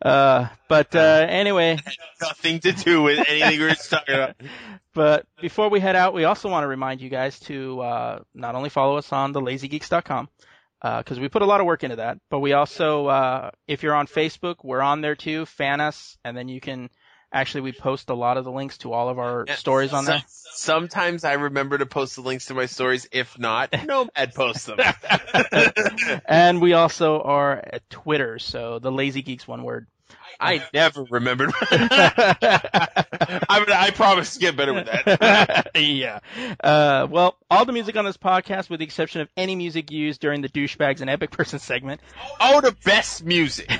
Uh, but uh, anyway, Nothing to do with anything we're talking about. But before we head out, we also want to remind you guys to uh, not only follow us on thelazygeeks.com because we put a lot of work into that, but we also, uh, if you're on Facebook, we're on there too. Fan us, and then you can actually we post a lot of the links to all of our Yeah, stories on so- there. Sometimes I remember to post the links to my stories. If not, Nomad posts them. and we also are at Twitter, so the Lazy Geeks one word. I never remembered. I mean, I promise to get better with that. yeah. Uh, well, all the music on this podcast, with the exception of any music used during the douchebags and epic person segment, all the best music.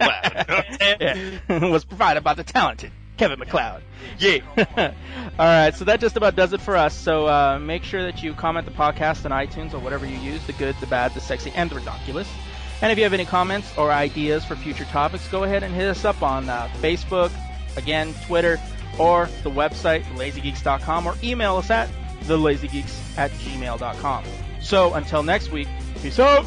yeah, was provided by the talented Kevin MacLeod. Yeah. All right, so that just about does it for us. So uh, make sure that you comment the podcast on iTunes or whatever you use the good, the bad, the sexy, and the ridiculous. And if you have any comments or ideas for future topics, go ahead and hit us up on uh, Facebook, again, Twitter, or the website, lazygeeks.com, or email us at thelazygeeks at gmail.com. So until next week, peace out!